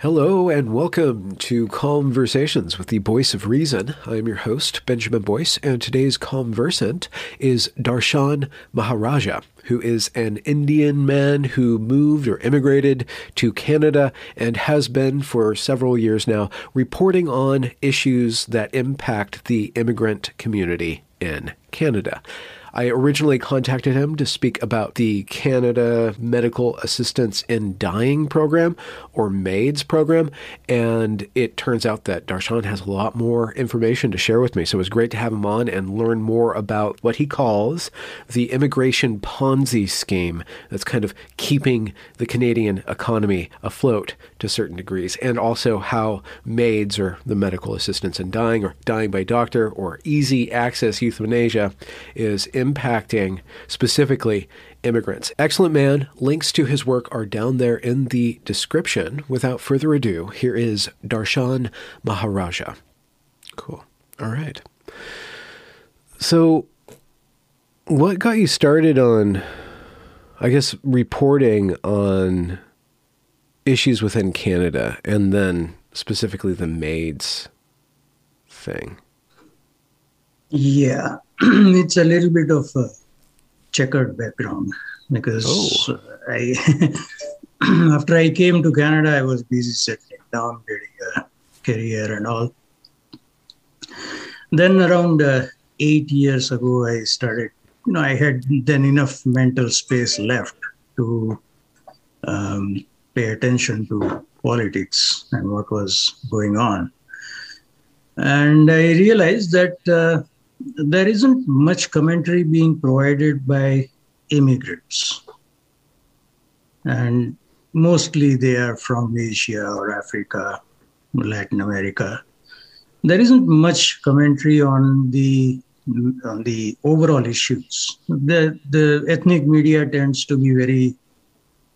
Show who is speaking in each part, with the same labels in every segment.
Speaker 1: Hello and welcome to Conversations with the Voice of Reason. I'm your host, Benjamin Boyce, and today's conversant is Darshan Maharaja, who is an Indian man who moved or immigrated to Canada and has been for several years now reporting on issues that impact the immigrant community in Canada. I originally contacted him to speak about the Canada Medical Assistance in Dying program or MAIDS program, and it turns out that Darshan has a lot more information to share with me. So it was great to have him on and learn more about what he calls the immigration Ponzi scheme that's kind of keeping the Canadian economy afloat to certain degrees, and also how MAIDS or the medical assistance in dying or dying by doctor or easy access euthanasia is impacting specifically immigrants. Excellent man. Links to his work are down there in the description. Without further ado, here is Darshan Maharaja. Cool. All right. So, what got you started on, I guess, reporting on issues within Canada and then specifically the maids thing?
Speaker 2: Yeah, it's a little bit of a checkered background because
Speaker 1: Oh.
Speaker 2: I, after I came to Canada, I was busy settling down, getting a career and all. Then around uh, eight years ago, I started. You know, I had then enough mental space left to um, pay attention to politics and what was going on. And I realized that uh, there isn't much commentary being provided by immigrants. And mostly they are from Asia or Africa, Latin America. There isn't much commentary on the on the overall issues. The the ethnic media tends to be very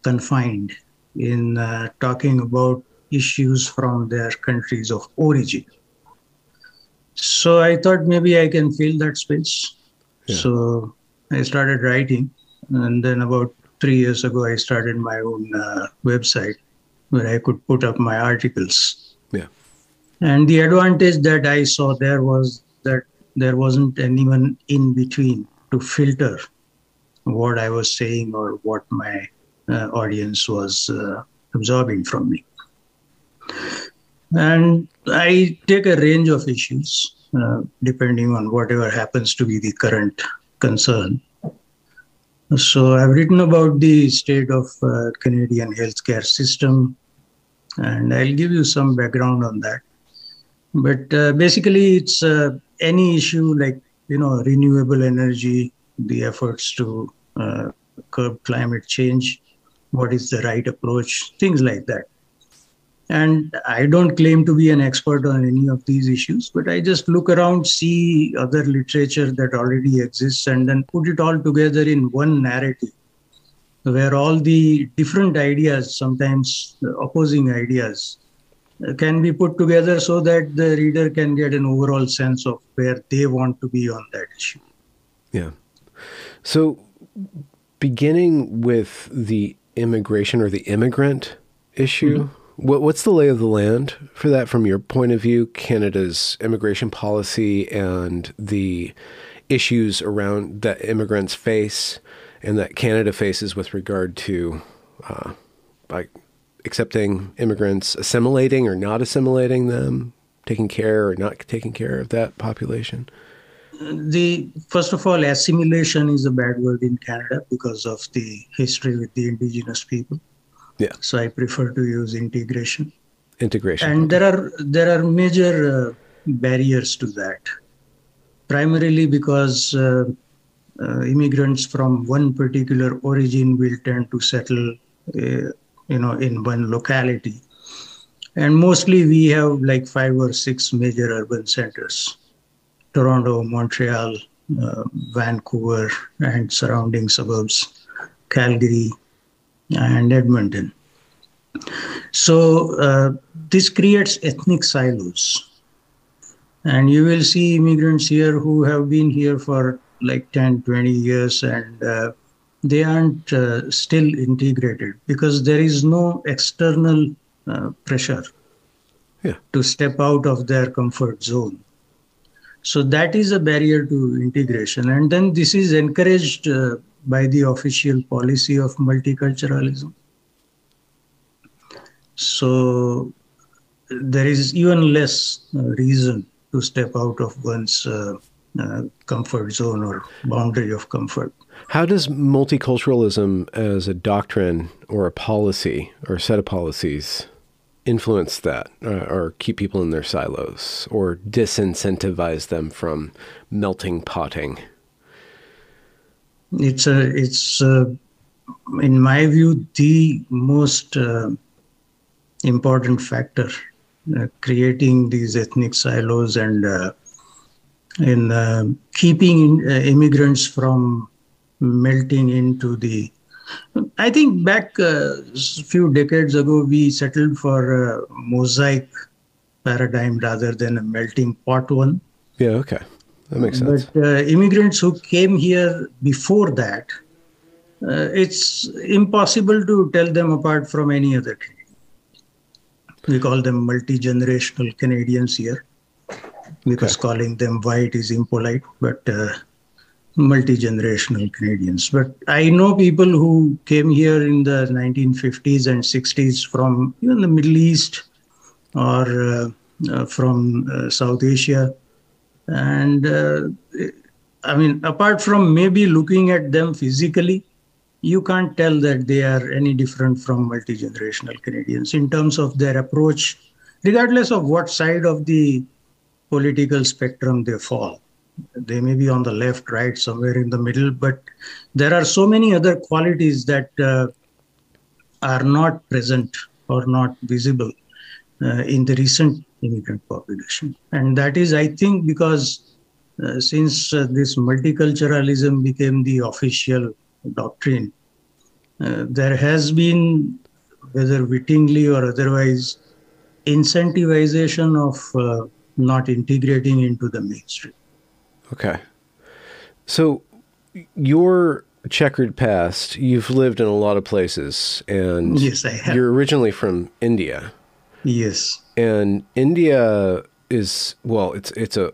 Speaker 2: confined in uh, talking about issues from their countries of origin. So I thought maybe I can fill that space.
Speaker 1: Yeah.
Speaker 2: So I started writing, and then about three years ago, I started my own uh, website where I could put up my articles.
Speaker 1: Yeah.
Speaker 2: And the advantage that I saw there was that there wasn't anyone in between to filter what I was saying or what my uh, audience was uh, absorbing from me. And I take a range of issues uh, depending on whatever happens to be the current concern. So I've written about the state of uh, Canadian healthcare system, and I'll give you some background on that. But uh, basically, it's uh, any issue like you know renewable energy, the efforts to uh, curb climate change, what is the right approach, things like that. And I don't claim to be an expert on any of these issues, but I just look around, see other literature that already exists, and then put it all together in one narrative where all the different ideas, sometimes opposing ideas, can be put together so that the reader can get an overall sense of where they want to be on that issue.
Speaker 1: Yeah. So, beginning with the immigration or the immigrant issue, mm-hmm. What, what's the lay of the land for that from your point of view? Canada's immigration policy and the issues around that immigrants face and that Canada faces with regard to uh, like accepting immigrants, assimilating or not assimilating them, taking care or not taking care of that population.
Speaker 2: the first of all assimilation is a bad word in canada because of the history with the indigenous people
Speaker 1: Yeah.
Speaker 2: so i prefer to use integration.
Speaker 1: Integration.
Speaker 2: and there are there are major uh, barriers to that. Primarily because uh, uh, immigrants from one particular origin will tend to settle uh, you know in one locality. And mostly we have like five or six major urban centers. Toronto, Montreal, uh, Vancouver, and surrounding suburbs, Calgary, and Edmonton. So uh, this creates ethnic silos. And you will see immigrants here who have been here for like 10, 20 years and uh, they aren't uh, still integrated because there is no external uh, pressure
Speaker 1: yeah.
Speaker 2: to step out of their comfort zone. So that is a barrier to integration. And then this is encouraged uh, by the official policy of multiculturalism. So there is even less uh, reason to step out of one's uh, uh, comfort zone or boundary of comfort.
Speaker 1: How does multiculturalism as a doctrine or a policy or set of policies influence that uh, or keep people in their silos or disincentivize them from melting potting?
Speaker 2: It's a, it's a, in my view the most uh, important factor uh, creating these ethnic silos and uh, in uh, keeping uh, immigrants from melting into the i think back a uh, few decades ago we settled for a mosaic paradigm rather than a melting pot one.
Speaker 1: Yeah okay that makes sense
Speaker 2: but uh, immigrants who came here before that uh, it's impossible to tell them apart from any other we call them multi-generational canadians here because okay. calling them white is impolite, but uh, multi generational Canadians. But I know people who came here in the 1950s and 60s from even the Middle East or uh, uh, from uh, South Asia. And uh, I mean, apart from maybe looking at them physically, you can't tell that they are any different from multi generational Canadians in terms of their approach, regardless of what side of the political spectrum they fall. They may be on the left, right, somewhere in the middle, but there are so many other qualities that uh, are not present or not visible uh, in the recent immigrant population. And that is, I think, because uh, since uh, this multiculturalism became the official doctrine, uh, there has been, whether wittingly or otherwise, incentivization of uh, not integrating into the mainstream.
Speaker 1: Okay. So your checkered past, you've lived in a lot of places and
Speaker 2: yes, I have.
Speaker 1: you're originally from India.
Speaker 2: Yes.
Speaker 1: And India is well, it's it's a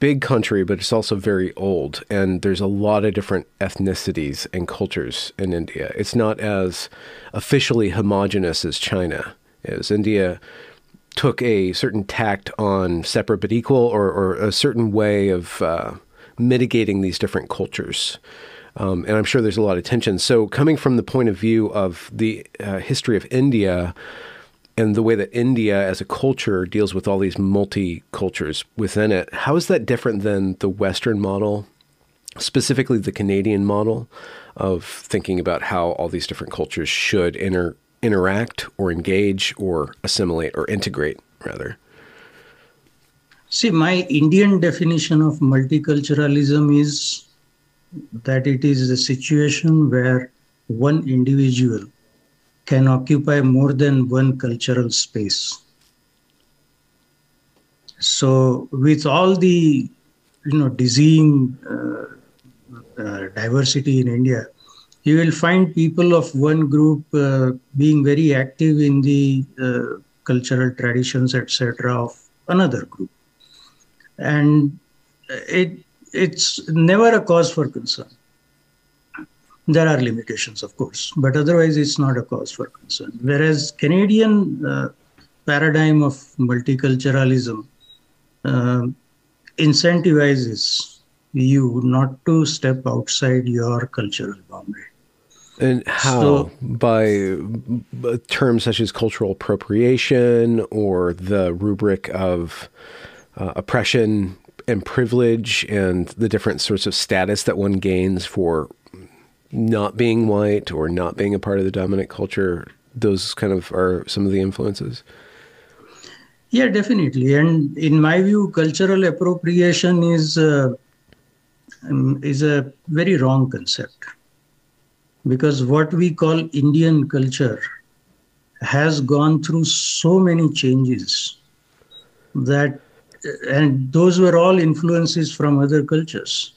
Speaker 1: big country, but it's also very old and there's a lot of different ethnicities and cultures in India. It's not as officially homogenous as China is. India took a certain tact on separate but equal or, or a certain way of uh, mitigating these different cultures. Um, and I'm sure there's a lot of tension. So, coming from the point of view of the uh, history of India and the way that India as a culture deals with all these multi cultures within it, how is that different than the Western model, specifically the Canadian model of thinking about how all these different cultures should inter- interact or engage or assimilate or integrate, rather?
Speaker 2: See, my Indian definition of multiculturalism is that it is a situation where one individual can occupy more than one cultural space. So, with all the you know dizzying uh, uh, diversity in India, you will find people of one group uh, being very active in the uh, cultural traditions, etc., of another group, and it it's never a cause for concern. There are limitations, of course, but otherwise it's not a cause for concern. Whereas Canadian uh, paradigm of multiculturalism uh, incentivizes you not to step outside your cultural boundary.
Speaker 1: And how? So, by terms such as cultural appropriation or the rubric of uh, oppression and privilege and the different sorts of status that one gains for not being white or not being a part of the dominant culture, those kind of are some of the influences.
Speaker 2: Yeah, definitely. And in my view, cultural appropriation is uh, um, is a very wrong concept because what we call Indian culture has gone through so many changes that and those were all influences from other cultures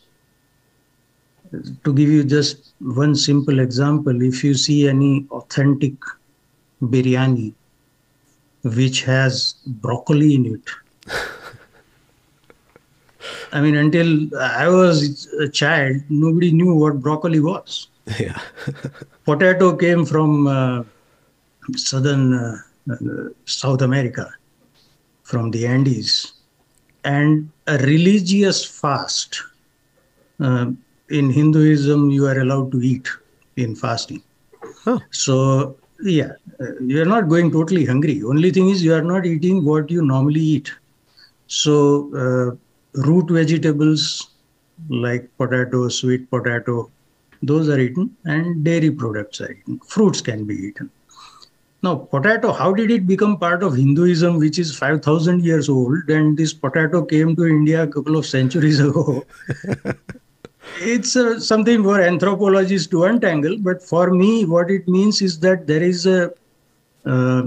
Speaker 2: to give you just one simple example if you see any authentic biryani which has broccoli in it i mean until i was a child nobody knew what broccoli was
Speaker 1: yeah
Speaker 2: potato came from uh, southern uh, south america from the andes and a religious fast. Uh, in Hinduism, you are allowed to eat in fasting.
Speaker 1: Oh.
Speaker 2: So, yeah, uh, you are not going totally hungry. Only thing is, you are not eating what you normally eat. So, uh, root vegetables like potato, sweet potato, those are eaten, and dairy products are eaten. Fruits can be eaten. Now, potato, how did it become part of Hinduism, which is 5,000 years old? And this potato came to India a couple of centuries ago. It's uh, something for anthropologists to untangle. But for me, what it means is that there is a uh,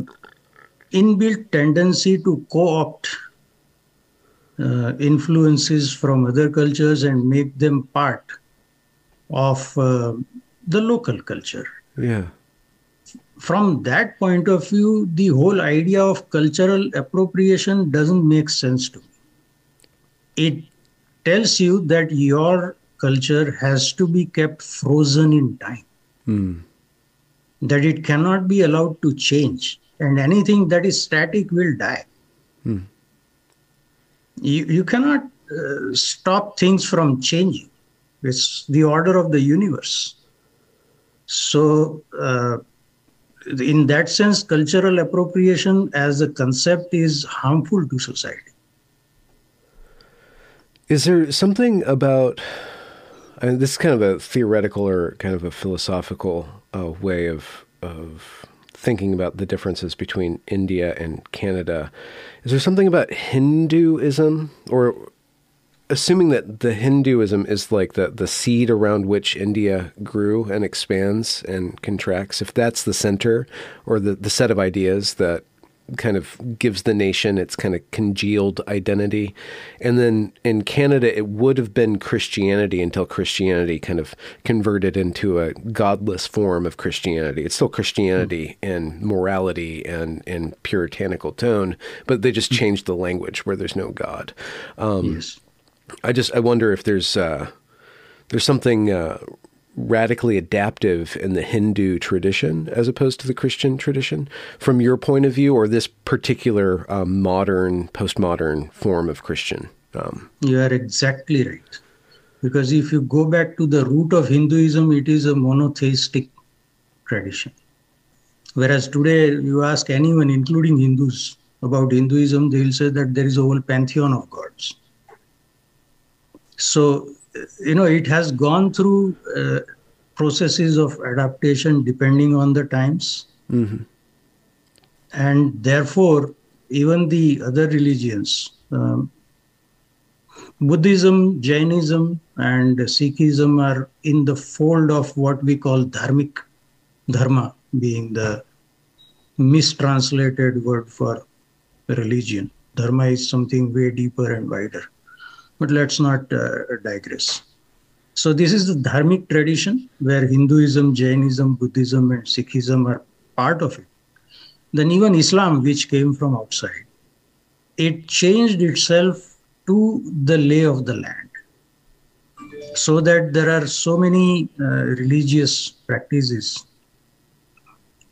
Speaker 2: inbuilt tendency to co-opt uh, influences from other cultures and make them part of uh, the local culture.
Speaker 1: Yeah
Speaker 2: from that point of view, the whole idea of cultural appropriation doesn't make sense to me. It tells you that your culture has to be kept frozen in time,
Speaker 1: mm.
Speaker 2: that it cannot be allowed to change, and anything that is static will die.
Speaker 1: Mm.
Speaker 2: You, you cannot uh, stop things from changing, it's the order of the universe. So, uh, in that sense, cultural appropriation as a concept is harmful to society.
Speaker 1: Is there something about, I mean, this is kind of a theoretical or kind of a philosophical uh, way of, of thinking about the differences between India and Canada. Is there something about Hinduism or assuming that the Hinduism is like the, the seed around which India grew and expands and contracts, if that's the center or the, the set of ideas that kind of gives the nation its kind of congealed identity. And then in Canada, it would have been Christianity until Christianity kind of converted into a godless form of Christianity. It's still Christianity mm. and morality and, and puritanical tone, but they just changed the language where there's no God.
Speaker 2: Um, yes.
Speaker 1: I just I wonder if there's uh, there's something uh, radically adaptive in the Hindu tradition as opposed to the Christian tradition from your point of view, or this particular um, modern postmodern form of Christian. Um,
Speaker 2: you are exactly right, because if you go back to the root of Hinduism, it is a monotheistic tradition. Whereas today, you ask anyone, including Hindus, about Hinduism, they will say that there is a whole pantheon of gods. So, you know, it has gone through uh, processes of adaptation depending on the times.
Speaker 1: Mm-hmm.
Speaker 2: And therefore, even the other religions, um, Buddhism, Jainism, and Sikhism are in the fold of what we call dharmic dharma, being the mistranslated word for religion. Dharma is something way deeper and wider. But let's not uh, digress. So this is the dharmic tradition where Hinduism, Jainism, Buddhism, and Sikhism are part of it. Then even Islam, which came from outside, it changed itself to the lay of the land. So that there are so many uh, religious practices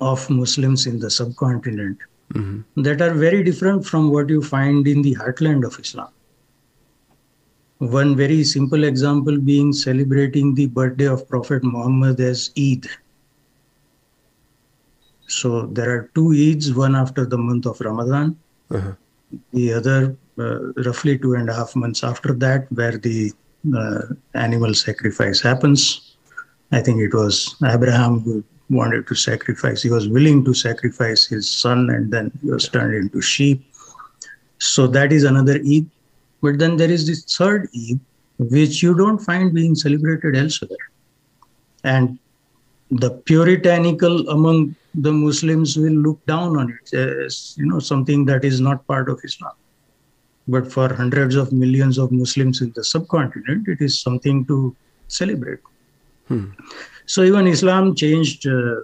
Speaker 2: of Muslims in the subcontinent
Speaker 1: mm-hmm.
Speaker 2: that are very different from what you find in the heartland of Islam. One very simple example being celebrating the birthday of Prophet Muhammad as Eid. So there are two Eids, one after the month of Ramadan,
Speaker 1: uh-huh.
Speaker 2: the other uh, roughly two and a half months after that, where the uh, animal sacrifice happens. I think it was Abraham who wanted to sacrifice. He was willing to sacrifice his son, and then he was turned into sheep. So that is another Eid. But then there is this third Eid, which you don't find being celebrated elsewhere. And the puritanical among the Muslims will look down on it as you know something that is not part of Islam. But for hundreds of millions of Muslims in the subcontinent, it is something to celebrate. Hmm. So even Islam changed uh,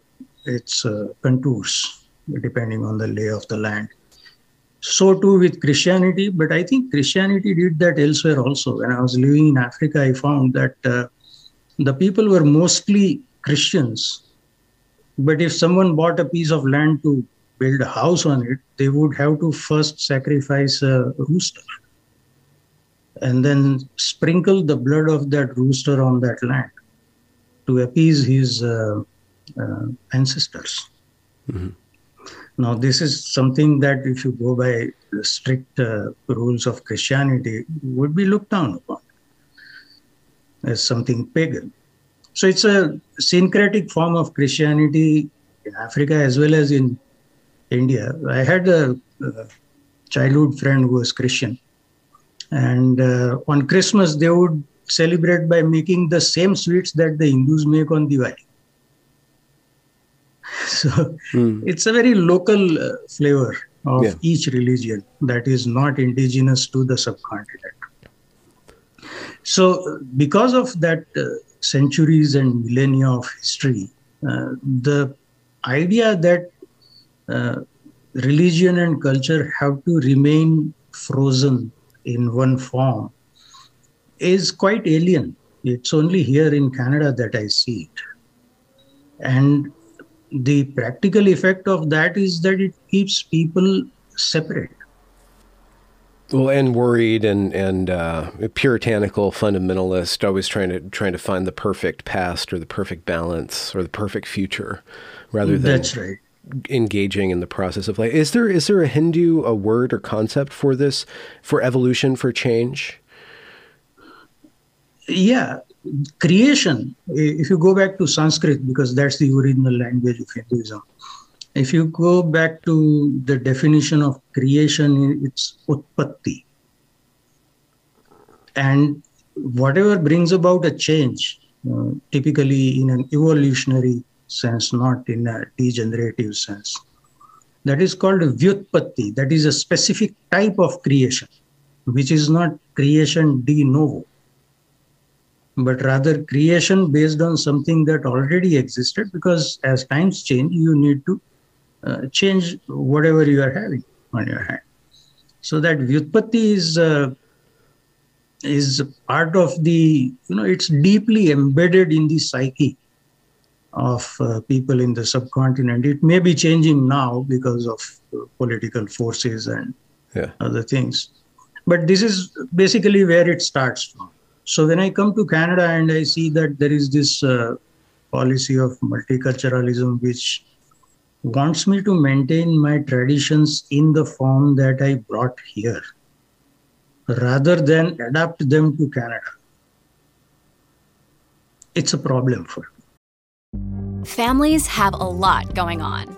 Speaker 2: its uh, contours depending on the lay of the land. So too with Christianity, but I think Christianity did that elsewhere also. When I was living in Africa, I found that uh, the people were mostly Christians. But if someone bought a piece of land to build a house on it, they would have to first sacrifice a rooster and then sprinkle the blood of that rooster on that land to appease his uh, uh, ancestors. Mm-hmm. Now, this is something that, if you go by the strict uh, rules of Christianity, would be looked down upon as something pagan. So it's a syncretic form of Christianity in Africa as well as in India. I had a, a childhood friend who was Christian, and uh, on Christmas they would celebrate by making the same sweets that the Hindus make on Diwali. So mm. it's a very local uh, flavor of yeah. each religion that is not indigenous to the subcontinent. So, because of that uh, centuries and millennia of history, uh, the idea that uh, religion and culture have to remain frozen in one form is quite alien. It's only here in Canada that I see it. And the practical effect of that is that it keeps people separate.
Speaker 1: Well, and worried and and uh, puritanical fundamentalist, always trying to trying to find the perfect past or the perfect balance or the perfect future, rather than
Speaker 2: that's right.
Speaker 1: Engaging in the process of life. Is there is there a Hindu a word or concept for this for evolution for change?
Speaker 2: Yeah, creation. If you go back to Sanskrit, because that's the original language of Hinduism, if you go back to the definition of creation, it's utpatti. And whatever brings about a change, uh, typically in an evolutionary sense, not in a degenerative sense, that is called vyutpatti. That is a specific type of creation, which is not creation de novo, but rather creation based on something that already existed, because as times change, you need to uh, change whatever you are having on your hand. So that vyutpatti is uh, is part of the you know it's deeply embedded in the psyche of uh, people in the subcontinent. It may be changing now because of uh, political forces and yeah. other things, but this is basically where it starts from. So when I come to Canada and I see that there is this uh, policy of multiculturalism which wants me to maintain my traditions in the form that I brought here rather than adapt them to Canada. It's a problem for
Speaker 3: me. Families have a lot going on.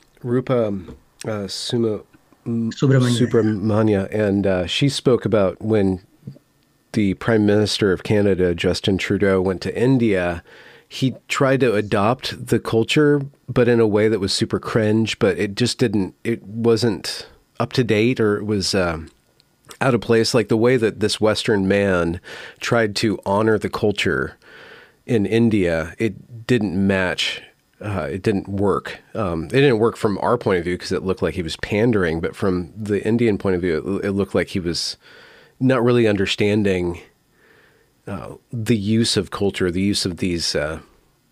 Speaker 1: Rupa uh, Suma, Subramanya. Subramanya, and uh, she spoke about when the Prime Minister of Canada, Justin Trudeau, went to India he tried to adopt the culture, but in a way that was super cringe. But it just didn't. It wasn't up to date, or it was um, out of place. Like the way that this Western man tried to honor the culture in India, it didn't match. Uh, it didn't work. Um, it didn't work from our point of view because it looked like he was pandering, but from the Indian point of view, it, it looked like he was not really understanding uh, the use of culture, the use of these uh,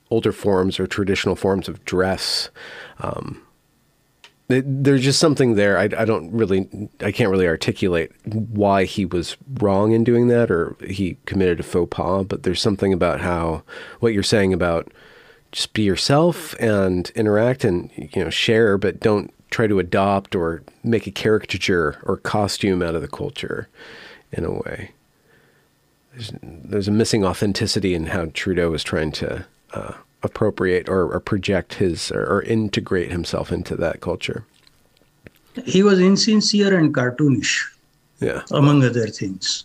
Speaker 1: older forms or traditional forms of dress. Um, it, there's just something there. I, I don't really, I can't really articulate why he was wrong in doing that or he committed a faux pas. But there's something about how what you're saying about just be yourself and interact and you know share, but don't try to adopt or make a caricature or costume out of the culture in a way. There's, there's a missing authenticity in how Trudeau is trying to uh, appropriate or, or, project his or, or integrate himself into that culture.
Speaker 2: He was insincere and cartoonish.
Speaker 1: Yeah.
Speaker 2: Among other things.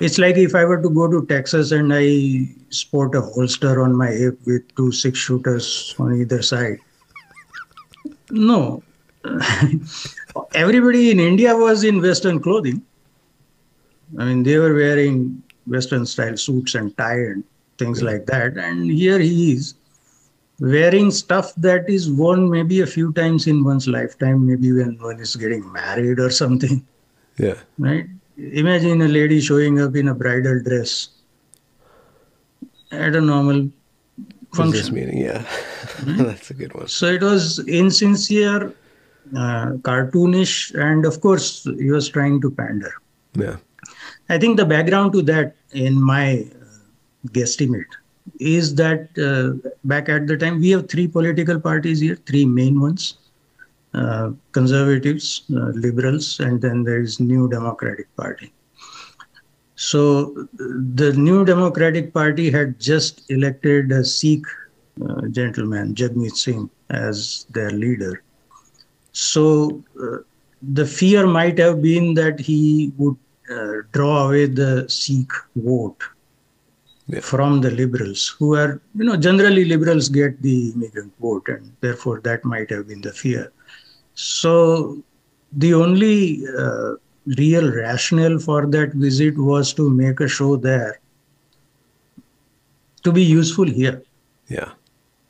Speaker 2: It's like if I were to go to Texas and I sport a holster on my hip with two six shooters on either side. No. Everybody in India was in Western clothing. I mean, they were wearing Western style suits and tie and things like that. And here he is wearing stuff that is worn maybe a few times in one's lifetime, maybe when one is getting married or something.
Speaker 1: Yeah.
Speaker 2: Right? Imagine a lady showing up in a bridal dress at a normal function.
Speaker 1: Meeting, yeah. Mm-hmm. That's a good one.
Speaker 2: So it was insincere, uh, cartoonish, and of course, he was trying to pander.
Speaker 1: Yeah.
Speaker 2: I think the background to that, in my uh, guesstimate, is that uh, back at the time we have three political parties here, three main ones: uh, conservatives, uh, liberals, and then there is New Democratic Party. So the New Democratic Party had just elected a Sikh uh, gentleman, Jagmeet Singh, as their leader. So uh, the fear might have been that he would uh, draw away the Sikh vote yeah. from the liberals, who are, you know, generally liberals get the immigrant vote, and therefore that might have been the fear. So the only uh, real rationale for that visit was to make a show there to be useful here.
Speaker 1: Yeah.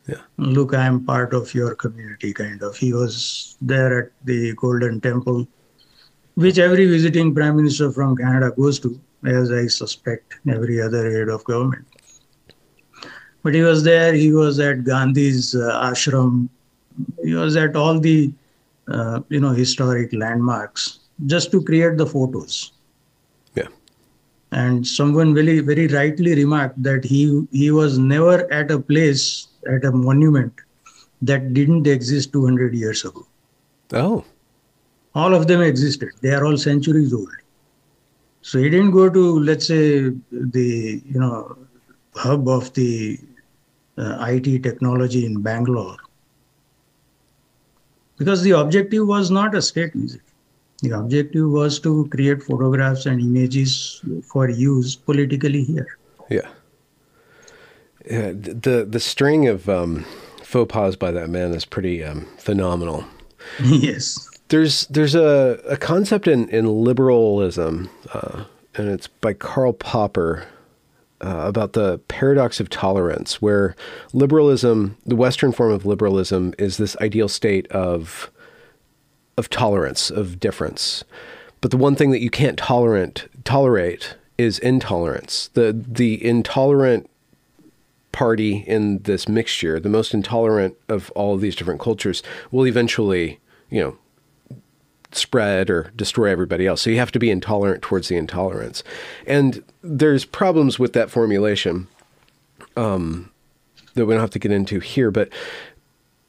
Speaker 1: Yeah.
Speaker 2: Look, I am part of your community, kind of. He was there at the Golden Temple, which every visiting prime minister from Canada goes to as I suspect every other head of government. But he was there, he was at Gandhi's uh, ashram, he was at all the uh, you know historic landmarks just to create the photos.
Speaker 1: Yeah.
Speaker 2: And someone very very rightly remarked that he he was never at a place at a monument that didn't exist 200 years ago.
Speaker 1: Oh.
Speaker 2: All of them existed. They are all centuries old. So he didn't go to, let's say, the you know hub of the uh, IT technology in Bangalore, because the objective was not a state visit. The objective was to create photographs and images for use politically here.
Speaker 1: Yeah. Yeah, the the string of um, faux pas by that man is pretty um, phenomenal.
Speaker 2: yes
Speaker 1: there's there's a, a concept in in liberalism, uh, and it's by Karl Popper. Uh, about the paradox of tolerance, where liberalism, the Western form of liberalism, is this ideal state of of tolerance, of difference. But the one thing that you can't tolerate tolerate is intolerance. The the intolerant party in this mixture, the most intolerant of all of these different cultures, will eventually, you know, spread or destroy everybody else. So you have to be intolerant towards the intolerance. And there's problems with that formulation um, that we don't have to get into here. But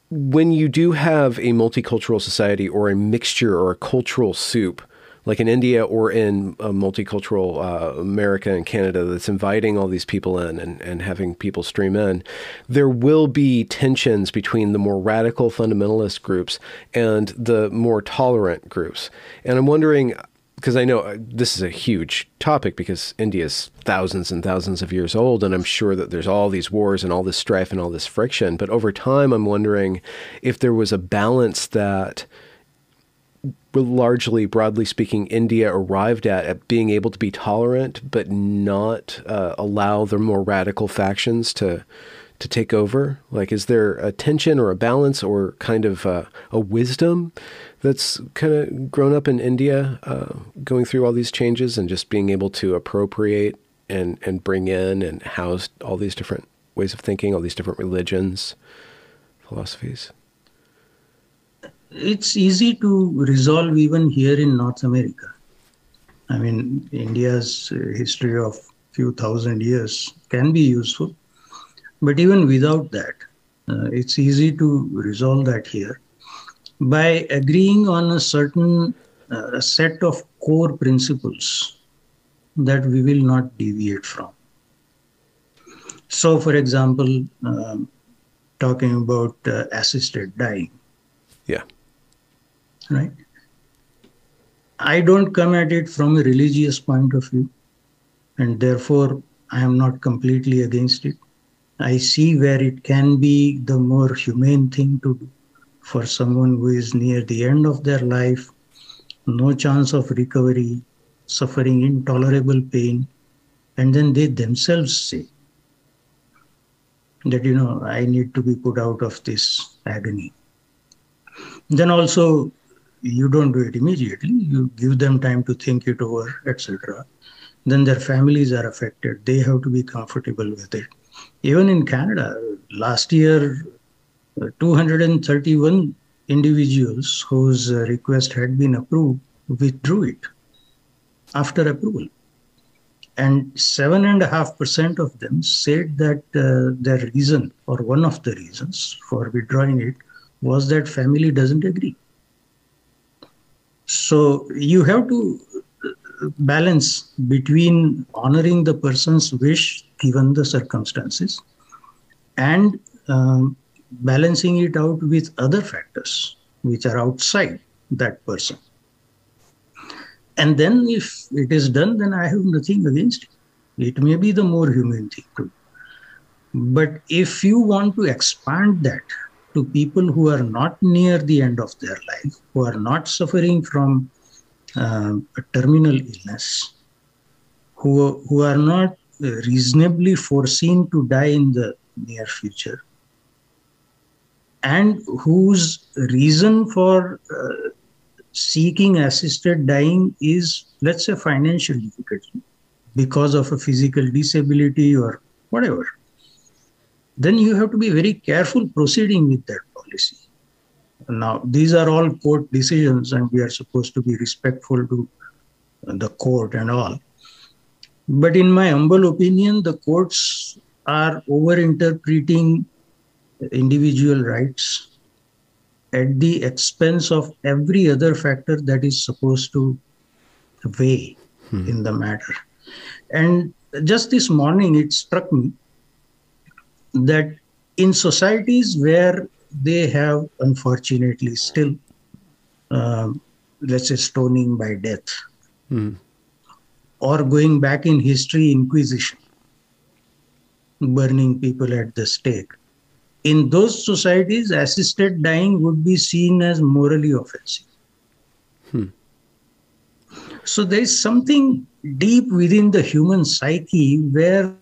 Speaker 1: when you do have a multicultural society or a mixture or a cultural soup, like in India or in a multicultural uh, America and Canada that's inviting all these people in and, and having people stream in, there will be tensions between the more radical fundamentalist groups and the more tolerant groups. And I'm wondering, because I know uh, this is a huge topic because India is thousands and thousands of years old, and I'm sure that there's all these wars and all this strife and all this friction. But over time, I'm wondering if there was a balance that largely, broadly speaking, India arrived at at being able to be tolerant, but not uh, allow the more radical factions to to take over? Like, is there a tension or a balance or kind of uh, a wisdom that's kind of grown up in India, uh, going through all these changes and just being able to appropriate and and bring in and house all these different ways of thinking, all these different religions, philosophies?
Speaker 2: It's easy to resolve even here in North America. I mean, India's history of few thousand years can be useful, but even without that, uh, it's easy to resolve that here by agreeing on a certain uh, set of core principles that we will not deviate from. So, for example, um, talking about uh, assisted dying.
Speaker 1: Yeah.
Speaker 2: Right. I don't come at it from a religious point of view, and therefore I am not completely against it. I see where it can be the more humane thing to do for someone who is near the end of their life, no chance of recovery, suffering intolerable pain, and then they themselves say that, you know, I need to be put out of this agony. Then also, you don't do it immediately, you give them time to think it over, etc. Then their families are affected, they have to be comfortable with it. Even in Canada, last year, 231 individuals whose request had been approved withdrew it after approval. And 7.5% of them said that uh, their reason, or one of the reasons for withdrawing it, was that family doesn't agree. So you have to balance between honoring the person's wish given the circumstances and um, balancing it out with other factors which are outside that person. And then, if it is done, then I have nothing against it. It may be the more humane thing to do. But if you want to expand that to people who are not near the end of their life, who are not suffering from uh, a terminal illness, who, who are not reasonably foreseen to die in the near future, and whose reason for uh, seeking assisted dying is, let's say, financial difficulty because of a physical disability or whatever, then you have to be very careful proceeding with that policy. Now, these are all court decisions, and we are supposed to be respectful to the court and all. But in my humble opinion, the courts are over-interpreting individual rights at the expense of every other factor that is supposed to weigh hmm. in the matter. And just this morning, it struck me that in societies where they have, unfortunately, still, uh, let's say, stoning by death, hmm. or going back in history, inquisition, burning people at the stake in those societies, assisted dying would be seen as morally offensive. Hmm. So there is something deep within the human psyche where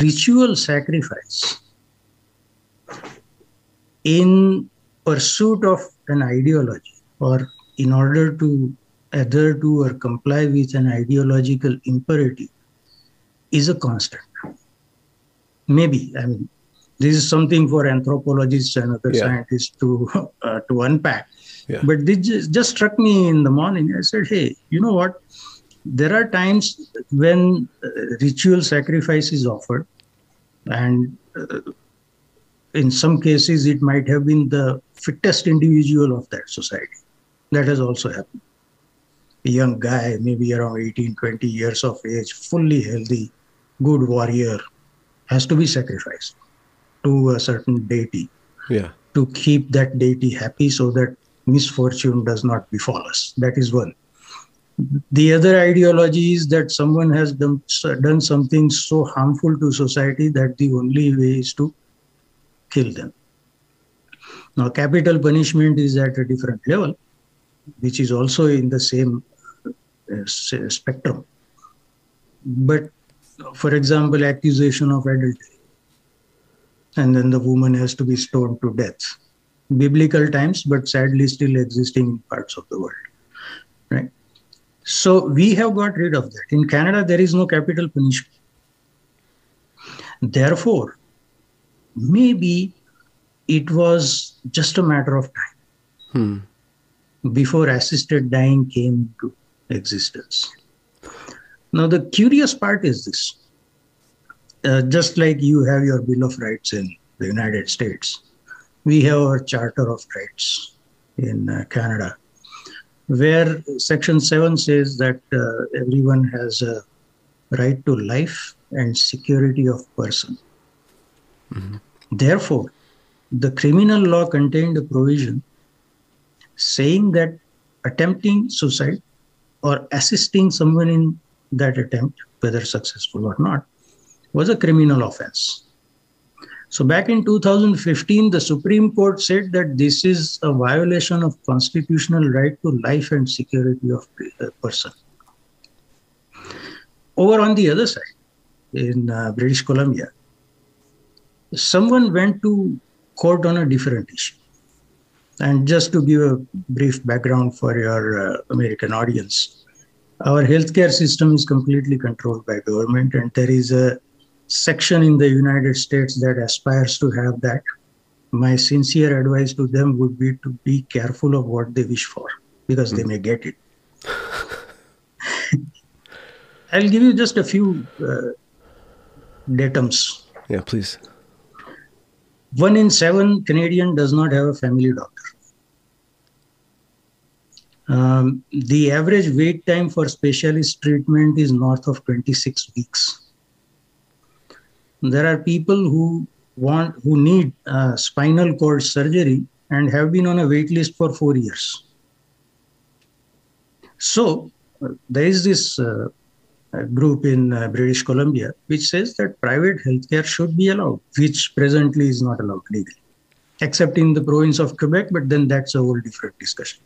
Speaker 2: ritual sacrifice in pursuit of an ideology or in order to adhere to or comply with an ideological imperative is a constant. Maybe, I mean, this is something for anthropologists and other yeah. scientists to uh, to unpack. Yeah. But this just, just struck me in the morning. I said, "Hey, you know what? There are times when uh, ritual sacrifice is offered, and uh, in some cases, it might have been the fittest individual of that society. That has also happened. A young guy, maybe around 18, 20 years of age, fully healthy, good warrior, has to be sacrificed to a certain deity
Speaker 1: yeah
Speaker 2: to keep that deity happy so that misfortune does not befall us that is one the other ideology is that someone has done, done something so harmful to society that the only way is to kill them now capital punishment is at a different level which is also in the same uh, spectrum but for example accusation of adultery and then the woman has to be stoned to death. Biblical times, but sadly still existing in parts of the world. So we have got rid of that. In Canada, there is no capital punishment. Therefore, maybe it was just a matter of time
Speaker 1: hmm.
Speaker 2: before assisted dying came to existence. Now, the curious part is this uh, just like you have your Bill of Rights in the United States, we have our Charter of Rights in uh, Canada, where Section 7 says that uh, everyone has a right to life and security of person. Mm-hmm. Therefore, the criminal law contained a provision saying that attempting suicide or assisting someone in that attempt, whether successful or not, was a criminal offense. So back in 2015, the Supreme Court said that this is a violation of constitutional right to life and security of a person. Over on the other side, in uh, British Columbia, someone went to court on a different issue. And just to give a brief background for your uh, American audience, our healthcare system is completely controlled by government, and there is a section in the United States that aspires to have that. My sincere advice to them would be to be careful of what they wish for because mm. they hmm. may get it. I'll give you just a few uh, datums.
Speaker 1: Yeah, please.
Speaker 2: One in seven Canadian does not have a family doctor. Um, the average wait time for specialist treatment is north of 26 weeks there are people who want who need uh, spinal cord surgery and have been on a wait list for four years. So uh, there is this uh, group in uh, british columbia which says that private healthcare should be allowed which presently is not allowed legally except in the province of quebec but then that's a whole different discussion.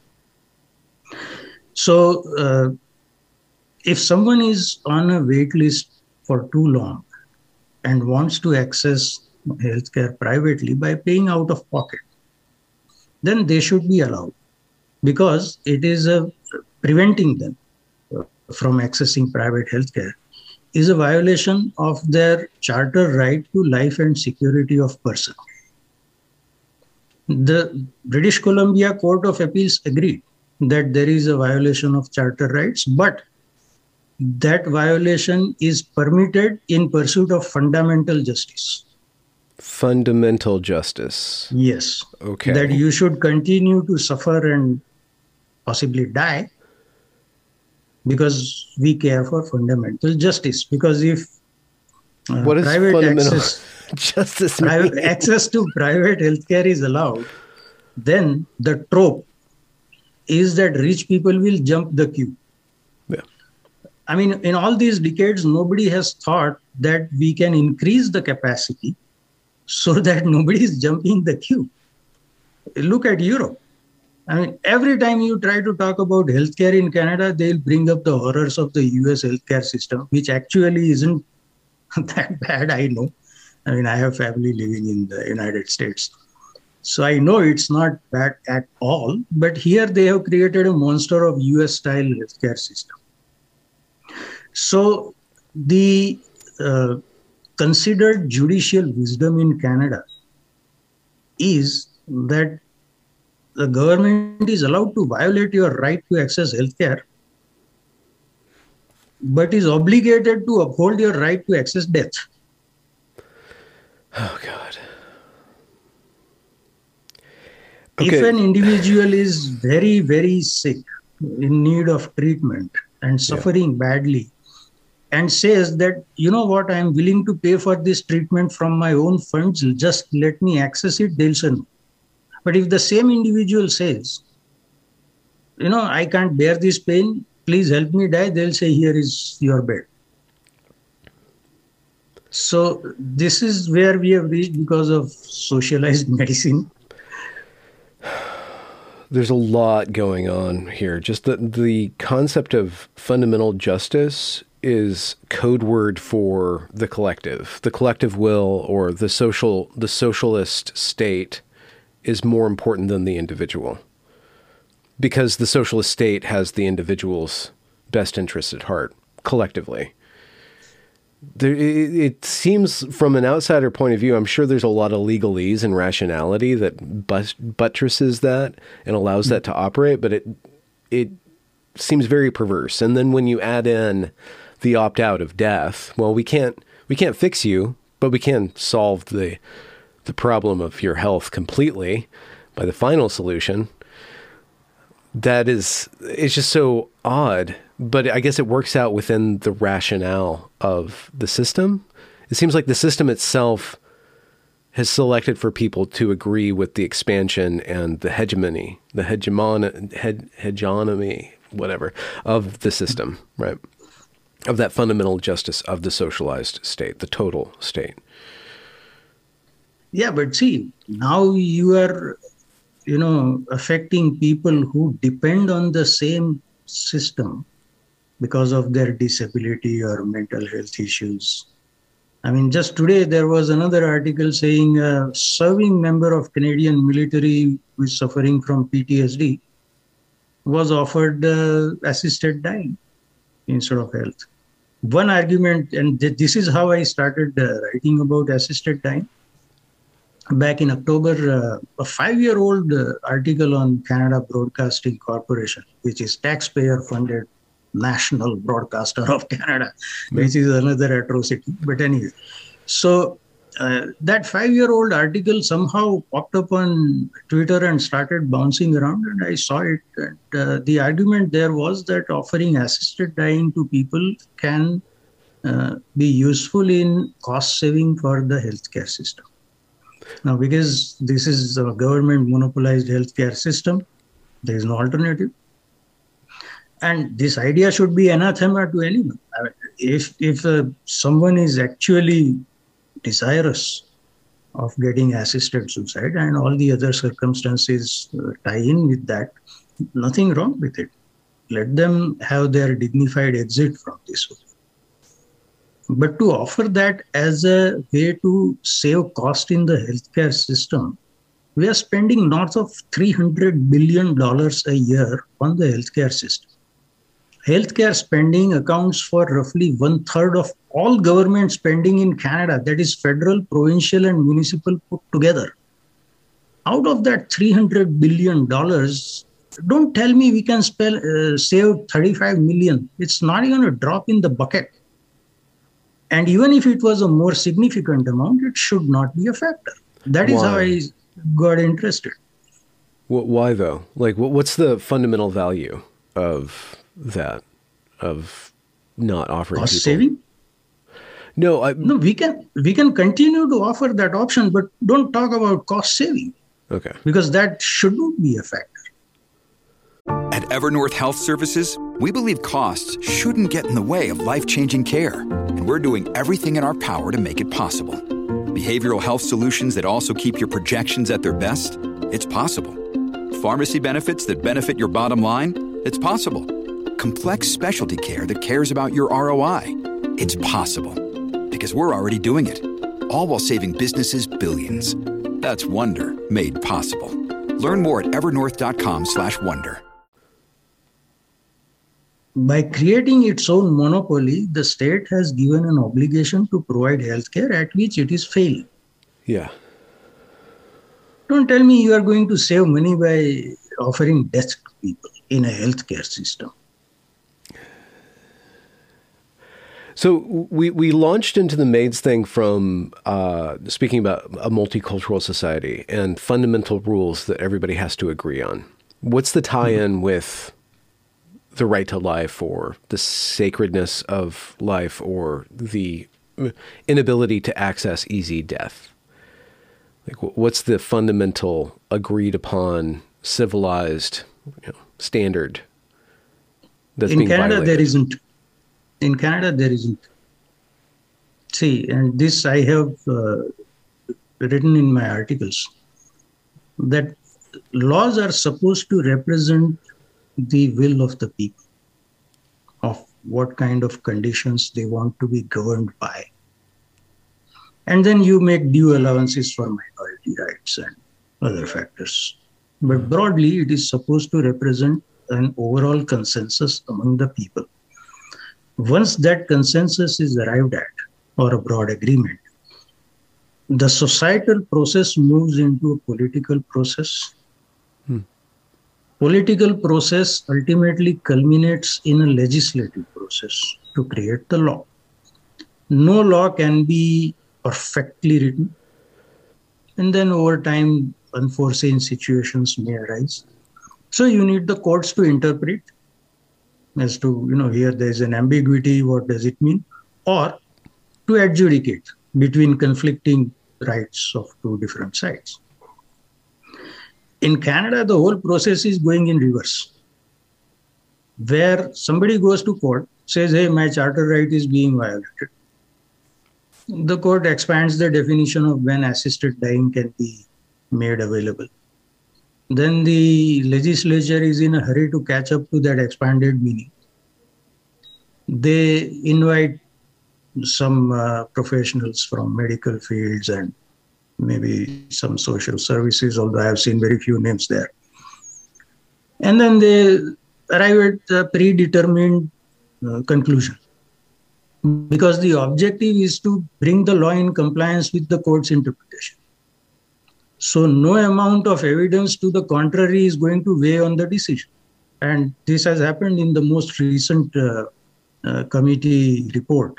Speaker 2: So uh, if someone is on a wait list for too long and wants to access healthcare privately by paying out of pocket, then they should be allowed because it is a, preventing them from accessing private healthcare is a violation of their charter right to life and security of person. The British Columbia Court of Appeals agreed that there is a violation of charter rights, but that violation is permitted in pursuit of fundamental justice.
Speaker 1: Fundamental justice.
Speaker 2: Yes.
Speaker 1: Okay.
Speaker 2: That you should continue to suffer and possibly die because we care for fundamental justice. Because if
Speaker 1: uh, what is private fundamental access, justice
Speaker 2: private, access to private healthcare is allowed, then the trope is that rich people will jump the queue I mean, in all these decades, nobody has thought that we can increase the capacity so that nobody is jumping the queue. Look at Europe. I mean, every time you try to talk about healthcare in Canada, they'll bring up the horrors of the US healthcare system, which actually isn't that bad, I know. I mean, I have family living in the United States. So I know it's not bad at all. But here they have created a monster of US style healthcare system. So the uh, considered judicial wisdom in Canada is that the government is allowed to violate your right to access healthcare, but is obligated to uphold your right to access death.
Speaker 1: Oh, God.
Speaker 2: Okay. If an individual is very, very sick, in need of treatment, and suffering yeah. badly, and says that you know what? I am willing to pay for this treatment from my own funds. Just let me access it. They'll say no but if the same individual says you know i can't bear this pain. Please help me die they'll say here is your bed. So this is where we have reached because of socialized medicine.
Speaker 1: There's a lot going on here. Just the the concept of fundamental justice is code word for the collective. The collective will or the social the socialist state is more important than the individual. Because the socialist state has the individual's best interests at heart collectively. there, it, it, seems from an outsider point of view, I'm sure there's a lot of legalese and rationality that buttresses that and allows that to operate, but it it seems very perverse. And then when you add in the opt out of death, well, we can't we can't fix you, but we can solve the the problem of your health completely by the final solution. That is, it's just so odd but I guess it works out within the rationale of the system. It seems like the system itself has selected for people to agree with the expansion and the hegemony, the hegemon, head, hegemony, whatever, of the system, right? Of that fundamental justice of the socialized state, the total state.
Speaker 2: Yeah, but see, now you are, you know, affecting people who depend on the same system because of their disability or mental health issues. I mean, just today there was another article saying a serving member of Canadian military who is suffering from PTSD was offered uh, assisted dying instead of health. One argument, and th- this is how I started uh, writing about assisted dying. Back in October, uh, a five year old uh, article on Canada Broadcasting Corporation, which is taxpayer funded national broadcaster of Canada, which is another atrocity. But anyway, so uh, that five-year-old article somehow popped up on Twitter and started bouncing around, and I saw it. And uh, the argument there was that offering assisted dying to people can uh, be useful in cost saving for the healthcare system. Now, because this is a government monopolized healthcare system, there is no alternative and this idea should be anathema to anyone. I mean, if if uh, someone is actually desirous of getting assisted suicide and all the other circumstances uh, tie in with that, nothing wrong with it. Let them have their dignified exit from this. But to offer that as a way to save cost in the healthcare system, we are spending north of $300 billion a year on the healthcare system healthcare spending accounts for roughly one third of all government spending in Canada, that is federal, provincial, and municipal put together. Out of that $300 billion, don't tell me we can spell, uh, save 35 million. It's not even a drop in the bucket. And even if it was a more significant amount, it should not be a factor. That is Why? how I got interested.
Speaker 1: Why though? Like, what's the fundamental value of that of not offering
Speaker 2: cost
Speaker 1: people.
Speaker 2: saving.
Speaker 1: No, I,
Speaker 2: no, we can we can continue to offer that option, but don't talk about cost saving.
Speaker 1: Okay.
Speaker 2: Because that shouldn't be a factor.
Speaker 4: At Evernorth Health Services, we believe costs shouldn't get in the way of life-changing care, and we're doing everything in our power to make it possible. Behavioral health solutions that also keep your projections at their best? It's possible. Pharmacy benefits that benefit your bottom line? It's possible complex specialty care that cares about your ROI. It's possible because we're already doing it. All while saving businesses billions. That's Wonder made possible. Learn more at evernorth.com/wonder.
Speaker 2: By creating its own monopoly, the state has given an obligation to provide healthcare at which it is failing.
Speaker 1: Yeah.
Speaker 2: Don't tell me you are going to save money by offering death to people in a healthcare system.
Speaker 1: So we we launched into the maids thing from uh, speaking about a multicultural society and fundamental rules that everybody has to agree on. What's the tie-in mm-hmm. with the right to life or the sacredness of life or the inability to access easy death? Like, what's the fundamental agreed upon civilized you know, standard
Speaker 2: that's in Canada? Violated? There isn't in Canada, there isn't. See, and this I have uh, written in my articles that laws are supposed to represent the will of the people of what kind of conditions they want to be governed by. And then you make due allowances for minority rights and other factors. But broadly, it is supposed to represent an overall consensus among the people once that consensus is arrived at, or a broad agreement. The societal process moves into a political process. Hmm. Political process ultimately culminates in a legislative process to create the law. No law can be perfectly written. And then over time, unforeseen situations may arise. So you need the courts to interpret as to, you know, here there's an ambiguity, what does it mean? Or to adjudicate between conflicting rights of two different sides. In Canada, the whole process is going in reverse, where somebody goes to court, says, hey, my charter right is being violated. The court expands the definition of when assisted dying can be made available. Then the legislature is in a hurry to catch up to that expanded meaning. They invite some uh, professionals from medical fields and maybe some social services, although I have seen very few names there. And then they arrive at a predetermined uh, conclusion. Because the objective is to bring the law in compliance with the court's interpretation. So, no amount of evidence to the contrary is going to weigh on the decision. And this has happened in the most recent uh, uh, committee report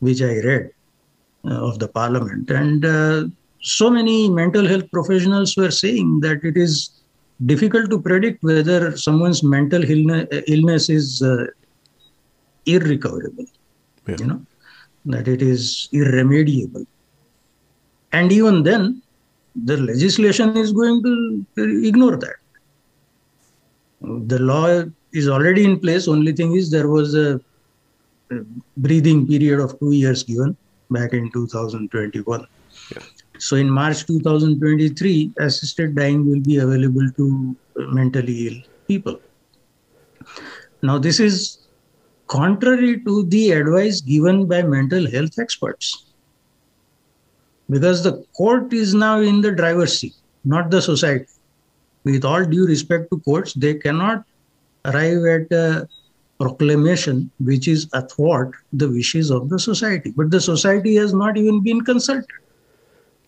Speaker 2: which I read uh, of the parliament. And uh, so many mental health professionals were saying that it is difficult to predict whether someone's mental illness is uh, irrecoverable, yeah. you know, that it is irremediable. And even then, the legislation is going to ignore that. The law is already in place. Only thing is there was a breathing period of two years given back in 2021. Yeah. So in March 2023, assisted dying will be available to uh, mentally ill people. Now, this is contrary to the advice given by mental health experts because the court is now in the driver's seat, not the society. With all due respect to courts, they cannot arrive at a proclamation which is athwart the wishes of the society. But the society has not even been consulted.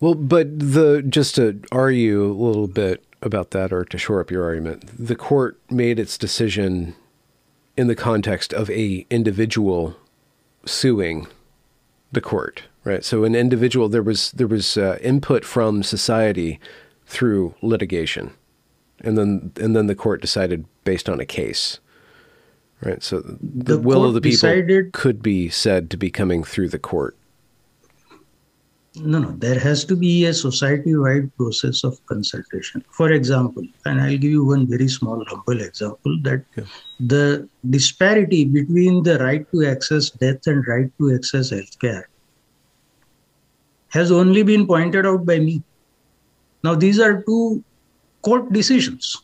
Speaker 1: Well, but the just to argue a little bit about that or to shore up your argument, the court made its decision in the context of a individual suing the court, right? So an individual there was there was uh, input from society through litigation. And then and then the court decided based on a case. Right. So the, the will of the people decided, could be said to be coming through the court.
Speaker 2: No, no. There has to be a society-wide process of consultation. For example, and I'll give you one very small, humble example that yeah. the disparity between the right to access death and right to access healthcare has only been pointed out by me. Now, these are two court decisions.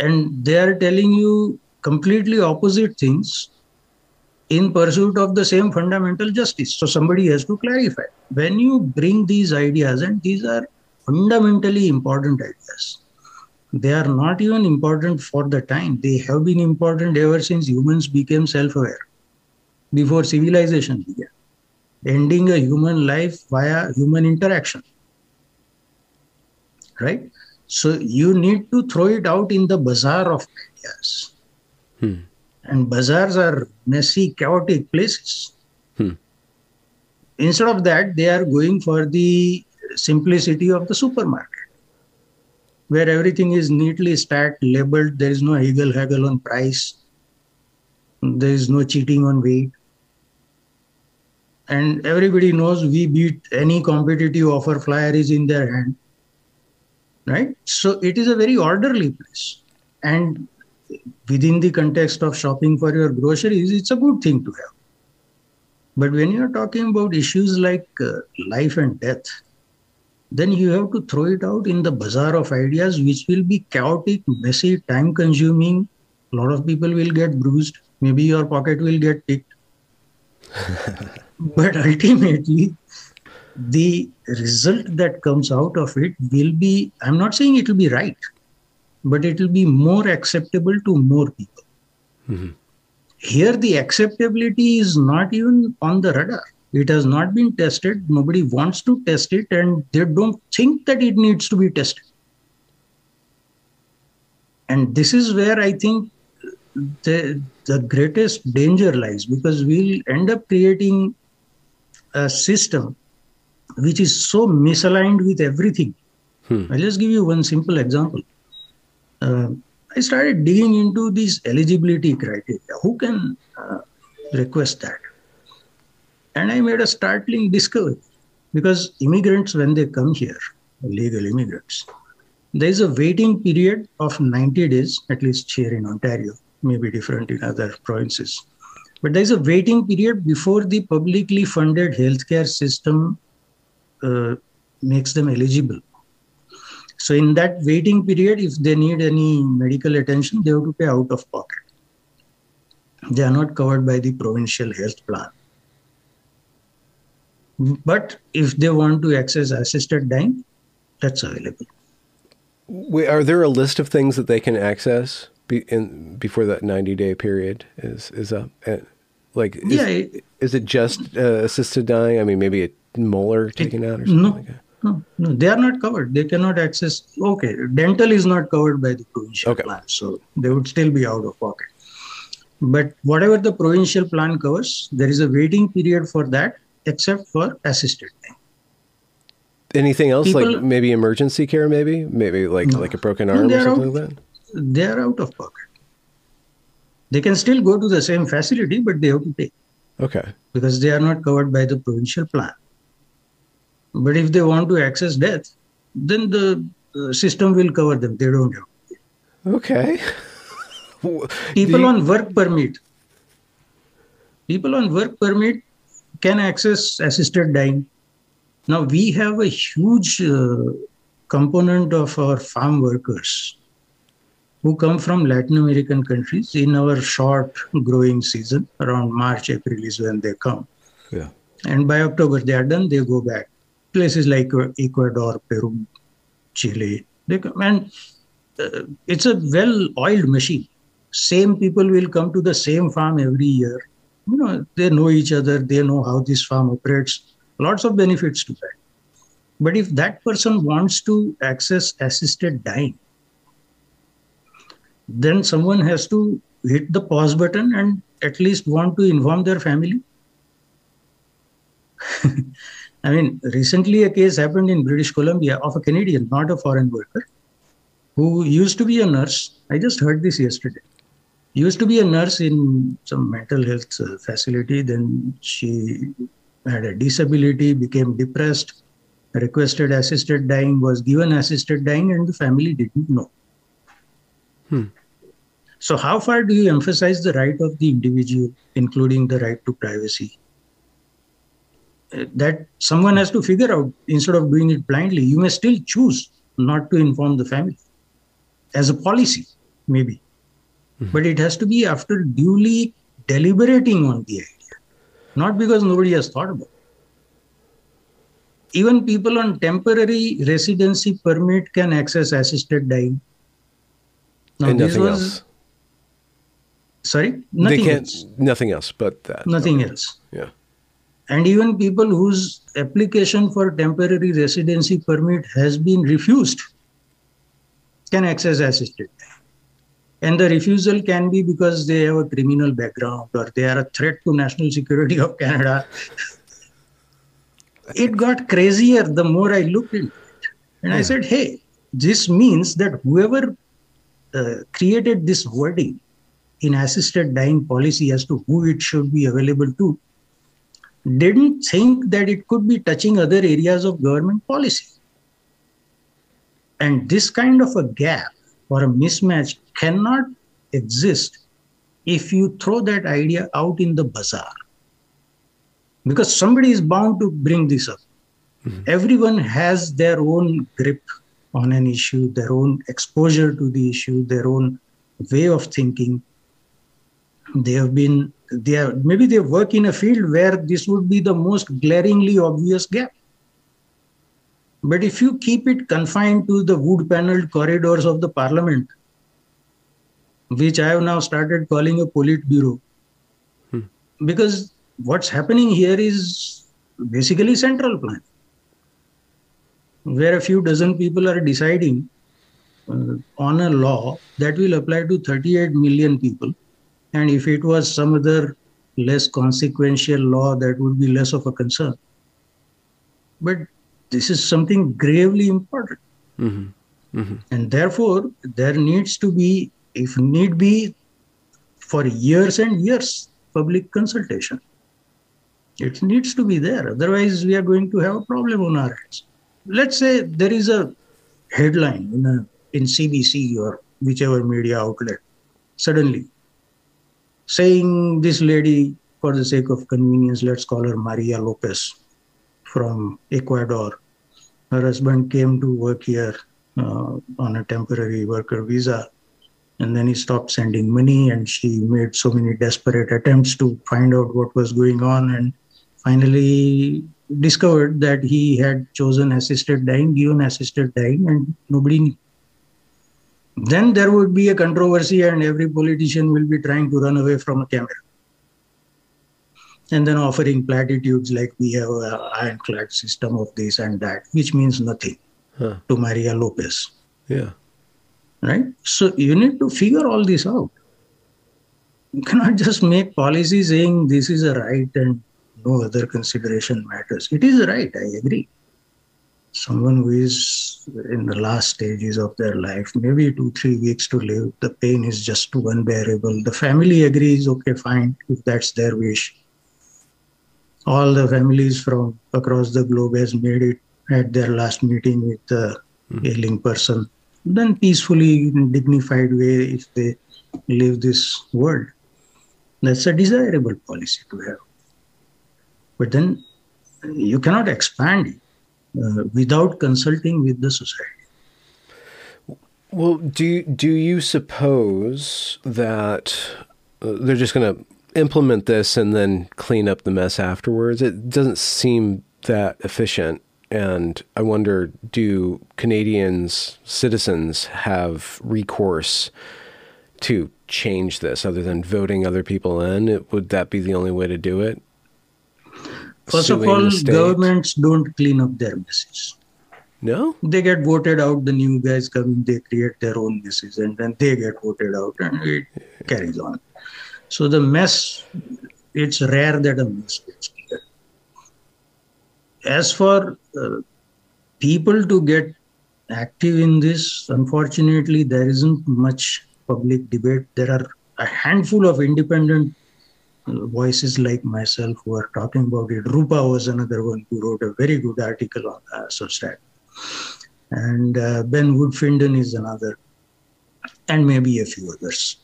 Speaker 2: And they are telling you completely opposite things in pursuit of the same fundamental justice. So somebody has to clarify. When you bring these ideas, and these are fundamentally important ideas, they are not even important for the time. They have been important ever since humans became self aware, before civilization began, ending a human life via human interaction. Right? So you need to throw it out in the bazaar of ideas Hmm. And bazaars are messy, chaotic places. Hmm. Instead of that, they are going for the simplicity of the supermarket, where everything is neatly stacked, labeled. There is no haggle haggle on price. There is no cheating on weight. And everybody knows we beat any competitive offer flyer is in their hand. Right? So it is a very orderly place. And within the context of shopping for your groceries, it's a good thing to have. But when you're talking about issues like uh, life and death, then you have to throw it out in the bazaar of ideas, which will be chaotic, messy, time consuming. A lot of people will get bruised. Maybe your pocket will get picked. but ultimately, the result that comes out of it will be I'm not saying it will be right, but it will be more acceptable to more people. Mm-hmm. Here, the acceptability is not even on the radar. It has not been tested. Nobody wants to test it, and they don't think that it needs to be tested. And this is where I think the, the greatest danger lies because we'll end up creating a system which is so misaligned with everything. Hmm. I'll just give you one simple example. Uh, I started digging into these eligibility criteria. Who can uh, request that? And I made a startling discovery because immigrants, when they come here, legal immigrants, there is a waiting period of 90 days, at least here in Ontario, maybe different in other provinces. But there is a waiting period before the publicly funded healthcare system uh, makes them eligible. So, in that waiting period, if they need any medical attention, they have to pay out of pocket. They are not covered by the provincial health plan. But if they want to access assisted dying, that's available.
Speaker 1: Wait, are there a list of things that they can access be, in, before that 90 day period is is up? Uh, like, is, yeah, it, is it just uh, assisted dying? I mean, maybe a molar taken it, out or something
Speaker 2: no,
Speaker 1: like that?
Speaker 2: No, no, they are not covered. They cannot access. Okay, dental is not covered by the provincial okay. plan, so they would still be out of pocket. But whatever the provincial plan covers, there is a waiting period for that, except for assisted dying.
Speaker 1: Anything else, People, like maybe emergency care, maybe, maybe like no. like a broken arm or something
Speaker 2: out,
Speaker 1: like that.
Speaker 2: They are out of pocket. They can still go to the same facility, but they have to pay.
Speaker 1: Okay.
Speaker 2: Because they are not covered by the provincial plan. But if they want to access death, then the uh, system will cover them. They don't have.
Speaker 1: Okay.
Speaker 2: People you... on work permit. People on work permit can access assisted dying. Now we have a huge uh, component of our farm workers who come from Latin American countries in our short growing season. Around March, April is when they come.
Speaker 1: Yeah.
Speaker 2: And by October, they are done, they go back. Places like Ecuador, Peru, Chile. They come, and uh, it's a well oiled machine. Same people will come to the same farm every year. You know, they know each other, they know how this farm operates. Lots of benefits to that. But if that person wants to access assisted dying, then someone has to hit the pause button and at least want to inform their family. I mean, recently a case happened in British Columbia of a Canadian, not a foreign worker, who used to be a nurse. I just heard this yesterday. Used to be a nurse in some mental health uh, facility. Then she had a disability, became depressed, requested assisted dying, was given assisted dying, and the family didn't know. Hmm. So, how far do you emphasize the right of the individual, including the right to privacy? Uh, that someone has to figure out instead of doing it blindly. You may still choose not to inform the family as a policy, maybe. Hmm. But it has to be after duly deliberating on the idea, not because nobody has thought about it even people on temporary residency permit can access assisted dying
Speaker 1: now, and nothing was, else.
Speaker 2: Sorry, nothing
Speaker 1: they can't,
Speaker 2: else.
Speaker 1: Nothing else but that.
Speaker 2: Nothing okay. else.
Speaker 1: Yeah.
Speaker 2: And even people whose application for temporary residency permit has been refused can access assisted. And the refusal can be because they have a criminal background or they are a threat to national security of Canada. it got crazier the more I looked into it. And yeah. I said, hey, this means that whoever created this wording in assisted dying policy as to who it should be available to didn't think that it could be touching other areas of government policy. And this kind of a gap or a mismatch cannot exist if you throw that idea out in the bazaar. Because somebody is bound to bring this up. Mm-hmm. Everyone has their own grip on an issue, their own exposure to the issue, their own way of thinking. They have been, they are, maybe they work in a field where this would be the most glaringly obvious gap. But if you keep it confined to the wood paneled corridors of the parliament, which I have now started calling a politburo, hmm. because what's happening here is basically central plan, where a few dozen people are deciding uh, on a law that will apply to 38 million people. And if it was some other less consequential law, that would be less of a concern. But this is something gravely important. Mm-hmm. Mm-hmm. And therefore, there needs to be, if need be, for years and years, public consultation. It needs to be there. Otherwise, we are going to have a problem on our hands. Let's say there is a headline in, a, in CBC or whichever media outlet, suddenly saying this lady, for the sake of convenience, let's call her Maria Lopez from Ecuador. Her husband came to work here uh, on a temporary worker visa and then he stopped sending money and she made so many desperate attempts to find out what was going on and finally discovered that he had chosen assisted dying given assisted dying and nobody knew then there would be a controversy and every politician will be trying to run away from a camera and then offering platitudes like we have an ironclad system of this and that which means nothing huh. to maria lopez
Speaker 1: yeah
Speaker 2: right? So you need to figure all this out. You cannot just make policy saying this is a right and no other consideration matters. It is right, I agree. Someone who is in the last stages of their life, maybe two, three weeks to live, the pain is just too unbearable. The family agrees, okay, fine, if that's their wish. All the families from across the globe has made it at their last meeting with the mm-hmm. ailing person then peacefully in dignified way if they leave this world that's a desirable policy to have but then you cannot expand uh, without consulting with the society
Speaker 1: well do do you suppose that uh, they're just going to implement this and then clean up the mess afterwards it doesn't seem that efficient and I wonder do Canadians, citizens, have recourse to change this other than voting other people in? Would that be the only way to do it?
Speaker 2: First of all, governments don't clean up their messes.
Speaker 1: No?
Speaker 2: They get voted out, the new guys come in, they create their own messes, and then they get voted out, and it carries on. So the mess, it's rare that a mess gets cleared. as for uh, people to get active in this, unfortunately, there isn't much public debate. There are a handful of independent voices like myself who are talking about it. Rupa was another one who wrote a very good article on uh, Substack. And uh, Ben Woodfinden is another, and maybe a few others.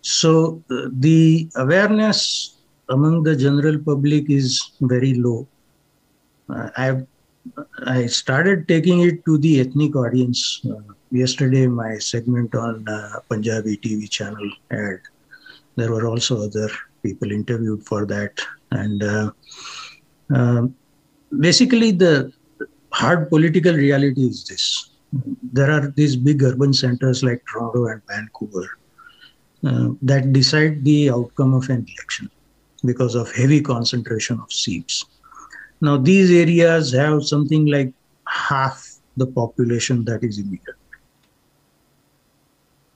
Speaker 2: So uh, the awareness among the general public is very low. I I started taking it to the ethnic audience. Uh, yesterday, my segment on uh, Punjabi TV channel had there were also other people interviewed for that, and uh, um, basically the hard political reality is this: there are these big urban centers like Toronto and Vancouver uh, that decide the outcome of an election because of heavy concentration of seats. Now, these areas have something like half the population that is immigrant.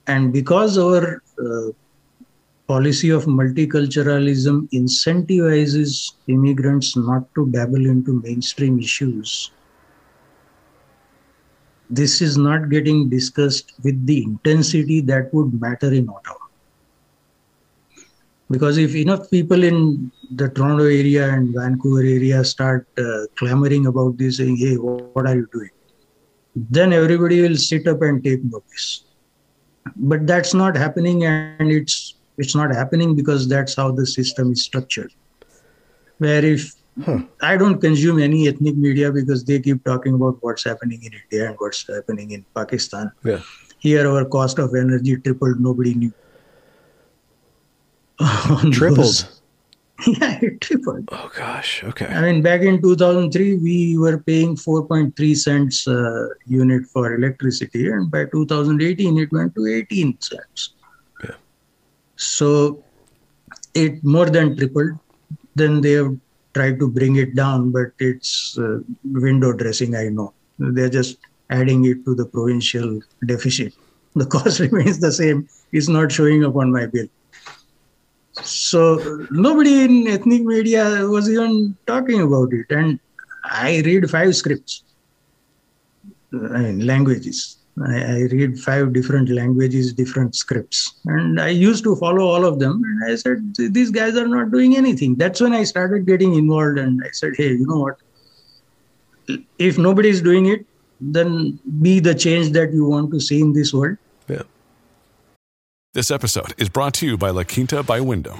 Speaker 2: And because our uh, policy of multiculturalism incentivizes immigrants not to dabble into mainstream issues, this is not getting discussed with the intensity that would matter in Ottawa. Because if enough people in the Toronto area and Vancouver area start uh, clamoring about this, saying, hey, what are you doing? Then everybody will sit up and take notice. But that's not happening, and it's it's not happening because that's how the system is structured. Where if huh. I don't consume any ethnic media because they keep talking about what's happening in India and what's happening in Pakistan.
Speaker 1: Yeah.
Speaker 2: Here, our cost of energy tripled. Nobody knew.
Speaker 1: tripled.
Speaker 2: Yeah, it tripled.
Speaker 1: Oh gosh. Okay.
Speaker 2: I mean, back in 2003, we were paying 4.3 cents uh, unit for electricity, and by 2018, it went to 18 cents. So it more than tripled. then they have tried to bring it down, but it's uh, window dressing, I know. They're just adding it to the provincial deficit. The cost remains the same. It's not showing up on my bill. So nobody in ethnic media was even talking about it. And I read five scripts, I mean, languages. I, I, read five different languages, different scripts. And I used to follow all of them. And I said, these guys are not doing anything. That's when I started getting involved. And I said, hey, you know what? If nobody is doing it, then be the change that you want to see in this world.
Speaker 1: Yeah.
Speaker 5: This episode is brought to you by La Quinta by Wyndham.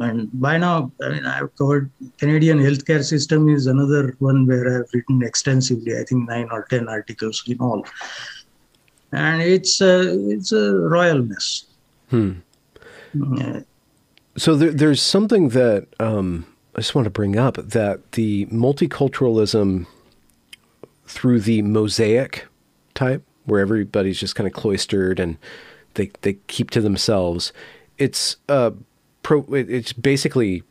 Speaker 2: and by now, I mean, I've covered Canadian healthcare system is another one where I've written extensively. I think nine or ten articles in all, and it's a it's a royal mess.
Speaker 1: Hmm. Yeah. So there, there's something that um, I just want to bring up that the multiculturalism through the mosaic type, where everybody's just kind of cloistered and they they keep to themselves. It's uh, pro, it's basically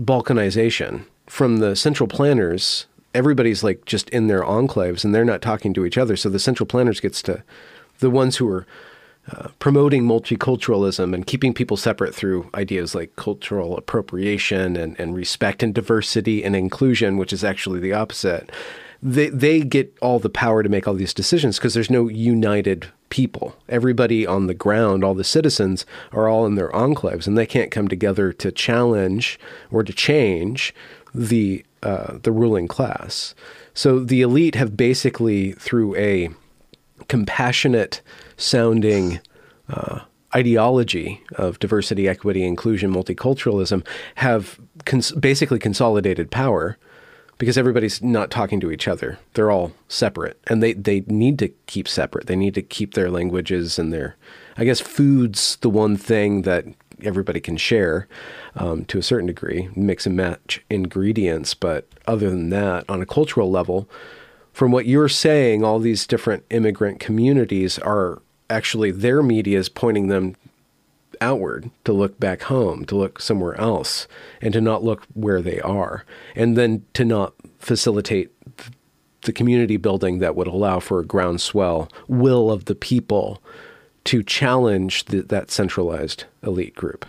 Speaker 1: balkanization from the central planners. Everybody's like just in their enclaves and they're not talking to each other. So the central planners gets to the ones who are uh, promoting multiculturalism and keeping people separate through ideas like cultural appropriation and, and respect and diversity and inclusion, which is actually the opposite. They they get all the power to make all these decisions because there's no united people. Everybody on the ground, all the citizens, are all in their enclaves, and they can't come together to challenge or to change the uh, the ruling class. So the elite have basically, through a compassionate sounding uh, ideology of diversity, equity, inclusion, multiculturalism, have cons- basically consolidated power because everybody's not talking to each other. They're all separate, and they they need to keep separate. They need to keep their languages and their, I guess, food's the one thing that everybody can share um, to a certain degree, mix and match ingredients. But other than that, on a cultural level, from what you're saying, all these different immigrant communities are actually their media is pointing them outward, to look back home, to look somewhere else, and to not look where they are, and then to not facilitate the community building that would allow for a groundswell will of the people to challenge the, that centralized elite group.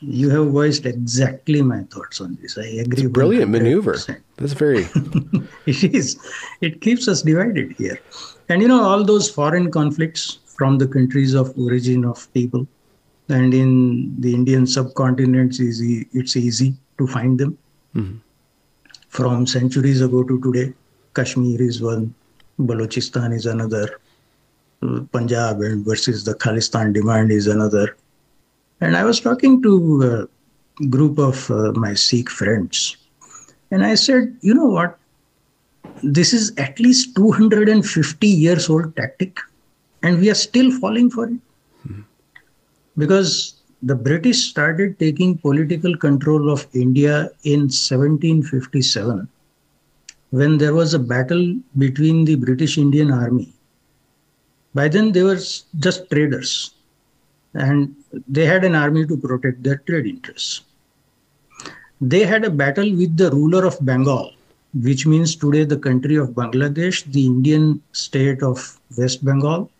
Speaker 2: You have voiced exactly my thoughts on this. I agree. It's
Speaker 1: a brilliant 100%. maneuver. That's very.
Speaker 2: it is. It keeps us divided here, and you know all those foreign conflicts from the countries of origin of people and in the Indian subcontinent, it's easy, it's easy to find them. Mm-hmm. From centuries ago to today, Kashmir is one, Balochistan is another, Punjab and versus the Khalistan demand is another. And I was talking to a group of uh, my Sikh friends, and I said, you know what? This is at least 250 years old tactic, and we are still falling for it because the British started taking political control of India in 1757 when there was a battle between the British Indian Army. By then, they were just traders and they had an army to protect their trade interests. They had a battle with the ruler of Bengal, which means today the country of Bangladesh, the Indian state of West Bengal,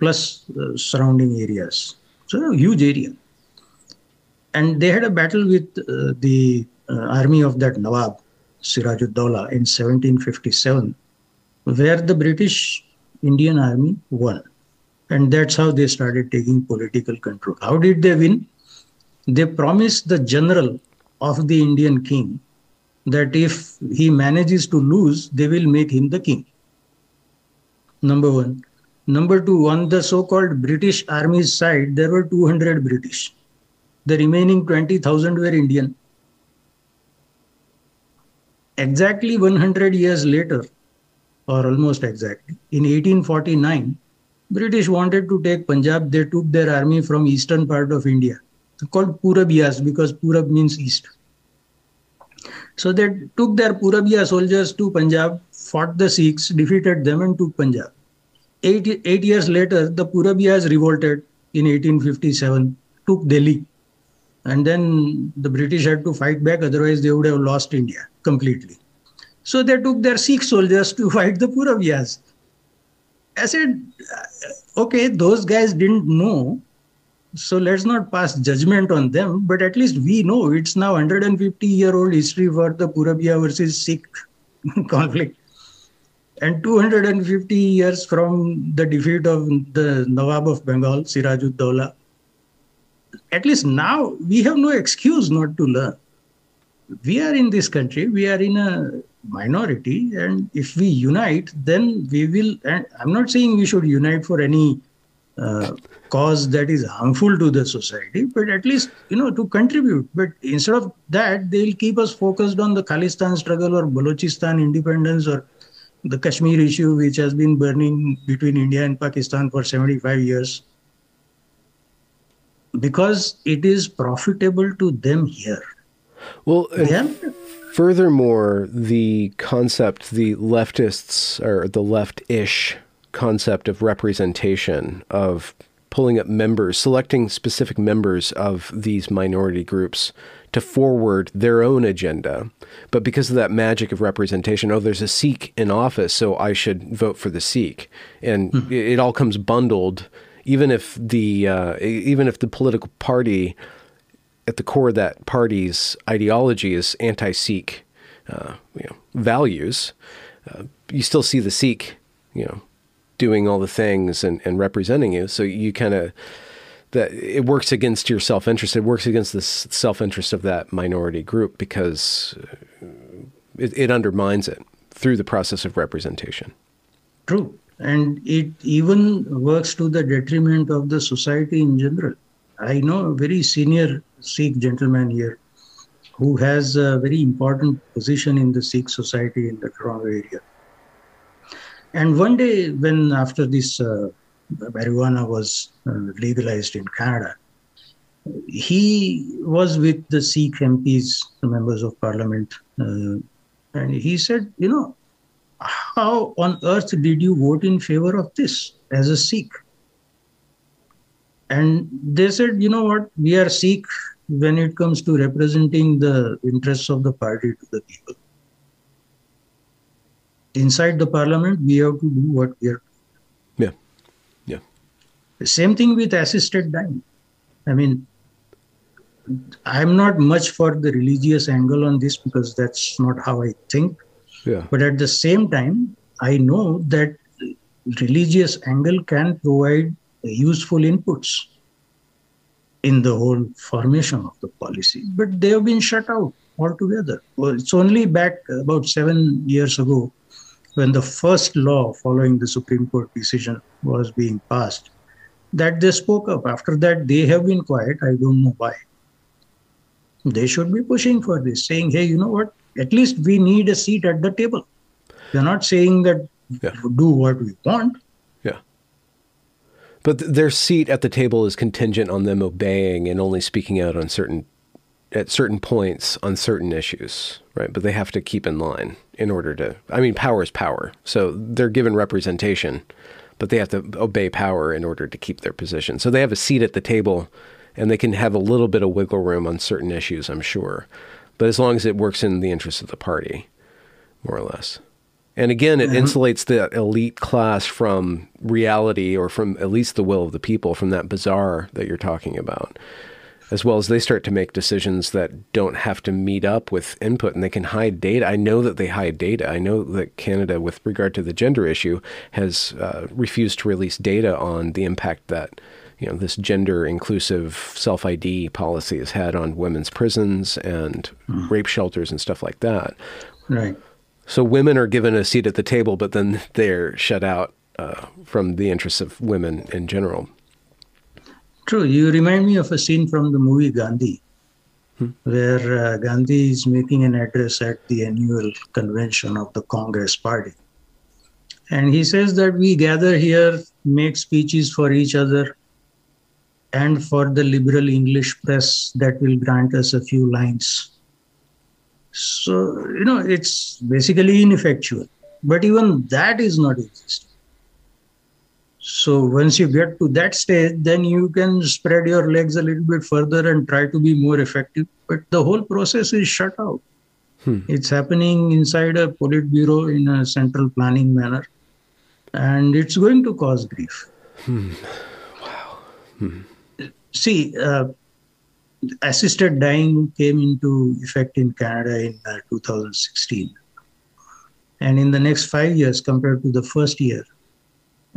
Speaker 2: plus uh, surrounding areas. So huge area. And they had a battle with uh, the uh, army of that Nawab, Sirajuddaula, in 1757, where the British Indian army won. And that's how they started taking political control. How did they win? They promised the general of the Indian king that if he manages to lose, they will make him the king. Number one. Number two, on the so called British Army's side, there were 200 British. The remaining 20,000 were Indian. Exactly 100 years later, or almost exactly. In 1849, British wanted to take Punjab. They took their army from eastern part of India, called Purabiyas because Purab means east. So they took their Purabiya soldiers to Punjab, fought the Sikhs, defeated them, and took Punjab. Eight, eight years later, the Purabiyas revolted in 1857, took Delhi. And then the British had to fight back, otherwise, they would have lost India completely. So they took their Sikh soldiers to fight the Purabiyas. I said, uh, okay, those guys didn't know. So let's not pass judgment on them, but at least we know it's now 150 year old history for the Purabiya versus Sikh conflict. And 250 years from the defeat of the Nawab of Bengal, Sirajud At least now we have no excuse not to learn. We are in this country, we are in a minority and if we unite then we will and i'm not saying we should unite for any uh, cause that is harmful to the society but at least you know to contribute but instead of that they'll keep us focused on the khalistan struggle or balochistan independence or the kashmir issue which has been burning between india and pakistan for 75 years because it is profitable to them here.
Speaker 1: Well uh, Furthermore, the concept, the leftists or the left-ish concept of representation of pulling up members, selecting specific members of these minority groups to forward their own agenda. But because of that magic of representation, oh, there's a Sikh in office, so I should vote for the Sikh, and mm-hmm. it, all comes bundled. Even if the uh, even if the political party at the core of that party's ideology is anti-Sikh uh, you know, values, uh, you still see the Sikh, you know, doing all the things and, and representing you. So you kind of that it works against your self-interest. It works against the self-interest of that minority group because uh, it, it undermines it through the process of representation.
Speaker 2: True, and it even works to the detriment of the society in general. I know a very senior Sikh gentleman here who has a very important position in the Sikh society in the Toronto area. And one day, when after this uh, marijuana was uh, legalized in Canada, he was with the Sikh MPs, the members of parliament, uh, and he said, You know, how on earth did you vote in favor of this as a Sikh? And they said, You know what, we are Sikh when it comes to representing the interests of the party to the people. Inside the parliament, we have to do what we are.
Speaker 1: Yeah, yeah.
Speaker 2: The same thing with assisted dying. I mean, I'm not much for the religious angle on this because that's not how I think.
Speaker 1: Yeah.
Speaker 2: But at the same time, I know that religious angle can provide useful inputs in the whole formation of the policy, but they have been shut out altogether. Well, it's only back about seven years ago when the first law following the Supreme Court decision was being passed that they spoke up. After that, they have been quiet. I don't know why. They should be pushing for this, saying, hey, you know what? At least we need a seat at the table. They're not saying that yeah. do what we want. Yeah.
Speaker 1: But th- their seat at the table is contingent on them obeying and only speaking out on certain at certain points on certain issues, right? But they have to keep in line in order to. I mean, power is power, so they're given representation, but they have to obey power in order to keep their position. So they have a seat at the table, and they can have a little bit of wiggle room on certain issues, I'm sure, but as long as it works in the interest of the party, more or less. And again, it mm-hmm. insulates the elite class from reality or from at least the will of the people from that bazaar that you're talking about. As well as they start to make decisions that don't have to meet up with input and they can hide data. I know that they hide data. I know that Canada, with regard to the gender issue, has uh, refused to release data on the impact that you know this gender inclusive self ID policy has had on women's prisons and mm. rape shelters and stuff like that.
Speaker 2: Right.
Speaker 1: So women are given a seat at the table, but then they're shut out uh, from the interests of women in general.
Speaker 2: True. You remind me of a scene from the movie Gandhi, hmm. where uh, Gandhi is making an address at the annual convention of the Congress Party. And he says that we gather here, make speeches for each other, and for the liberal English press that will grant us a few lines. So, you know, it's basically ineffectual. But even that is not existing. So once you get to that stage, then you can spread your legs a little bit further and try to be more effective. But the whole process is shut out. Hmm. It's happening inside a Politburo in a central planning manner, and it's going to cause grief.
Speaker 1: Hmm. Wow. Hmm.
Speaker 2: See, uh, assisted dying came into effect in Canada in uh, 2016. And in the next five years, compared to the first year,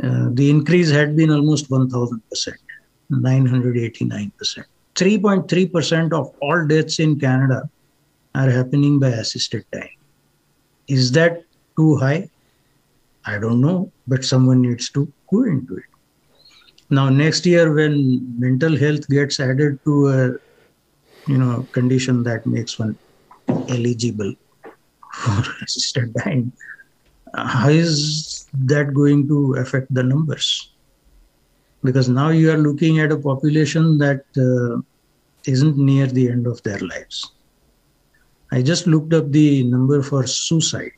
Speaker 2: uh, the increase had been almost 1000%, 989%. 3.3% of all deaths in Canada are happening by assisted dying. Is that too high? I don't know, but someone needs to go into it. Now, next year, when mental health gets added to a you know condition that makes one eligible for assisted dying, how is that going to affect the numbers? Because now you are looking at a population that uh, not near the end of their lives. I just looked up the number for suicide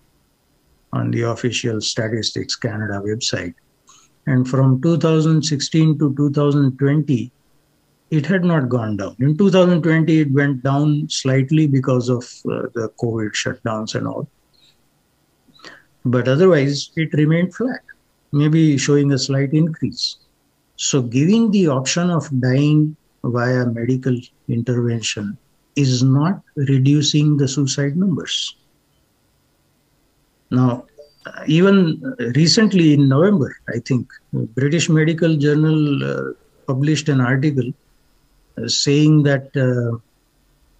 Speaker 2: on the official Statistics Canada website. And from 2016 to 2020, it had not gone down. In 2020, it went down slightly because of uh, the COVID shutdowns and all. But otherwise, it remained flat, maybe showing a slight increase. So, giving the option of dying via medical intervention is not reducing the suicide numbers. Now, even recently in November, I think, British Medical Journal uh, published an article uh, saying that, uh,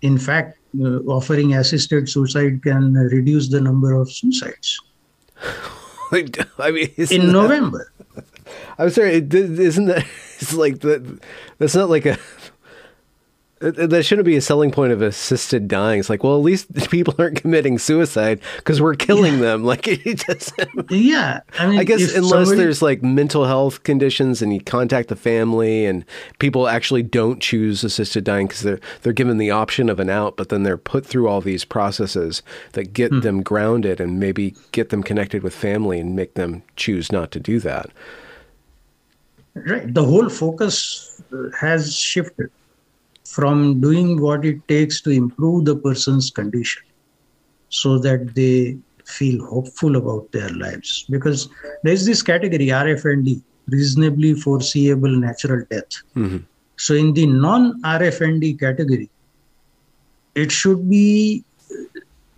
Speaker 2: in fact, uh, offering assisted suicide can reduce the number of suicides.
Speaker 1: I mean,
Speaker 2: in November.
Speaker 1: I'm sorry. Isn't that? It's like that. That's not like a that shouldn't be a selling point of assisted dying. It's like, well, at least people aren't committing suicide because we're killing yeah. them. Like it just.
Speaker 2: yeah,
Speaker 1: I mean, I guess unless somebody... there's like mental health conditions and you contact the family and people actually don't choose assisted dying because they're they're given the option of an out, but then they're put through all these processes that get hmm. them grounded and maybe get them connected with family and make them choose not to do that.
Speaker 2: Right. The whole focus has shifted from doing what it takes to improve the person's condition so that they feel hopeful about their lives. Because there's this category, RFND, reasonably foreseeable natural death. Mm-hmm. So, in the non RFND category, it should be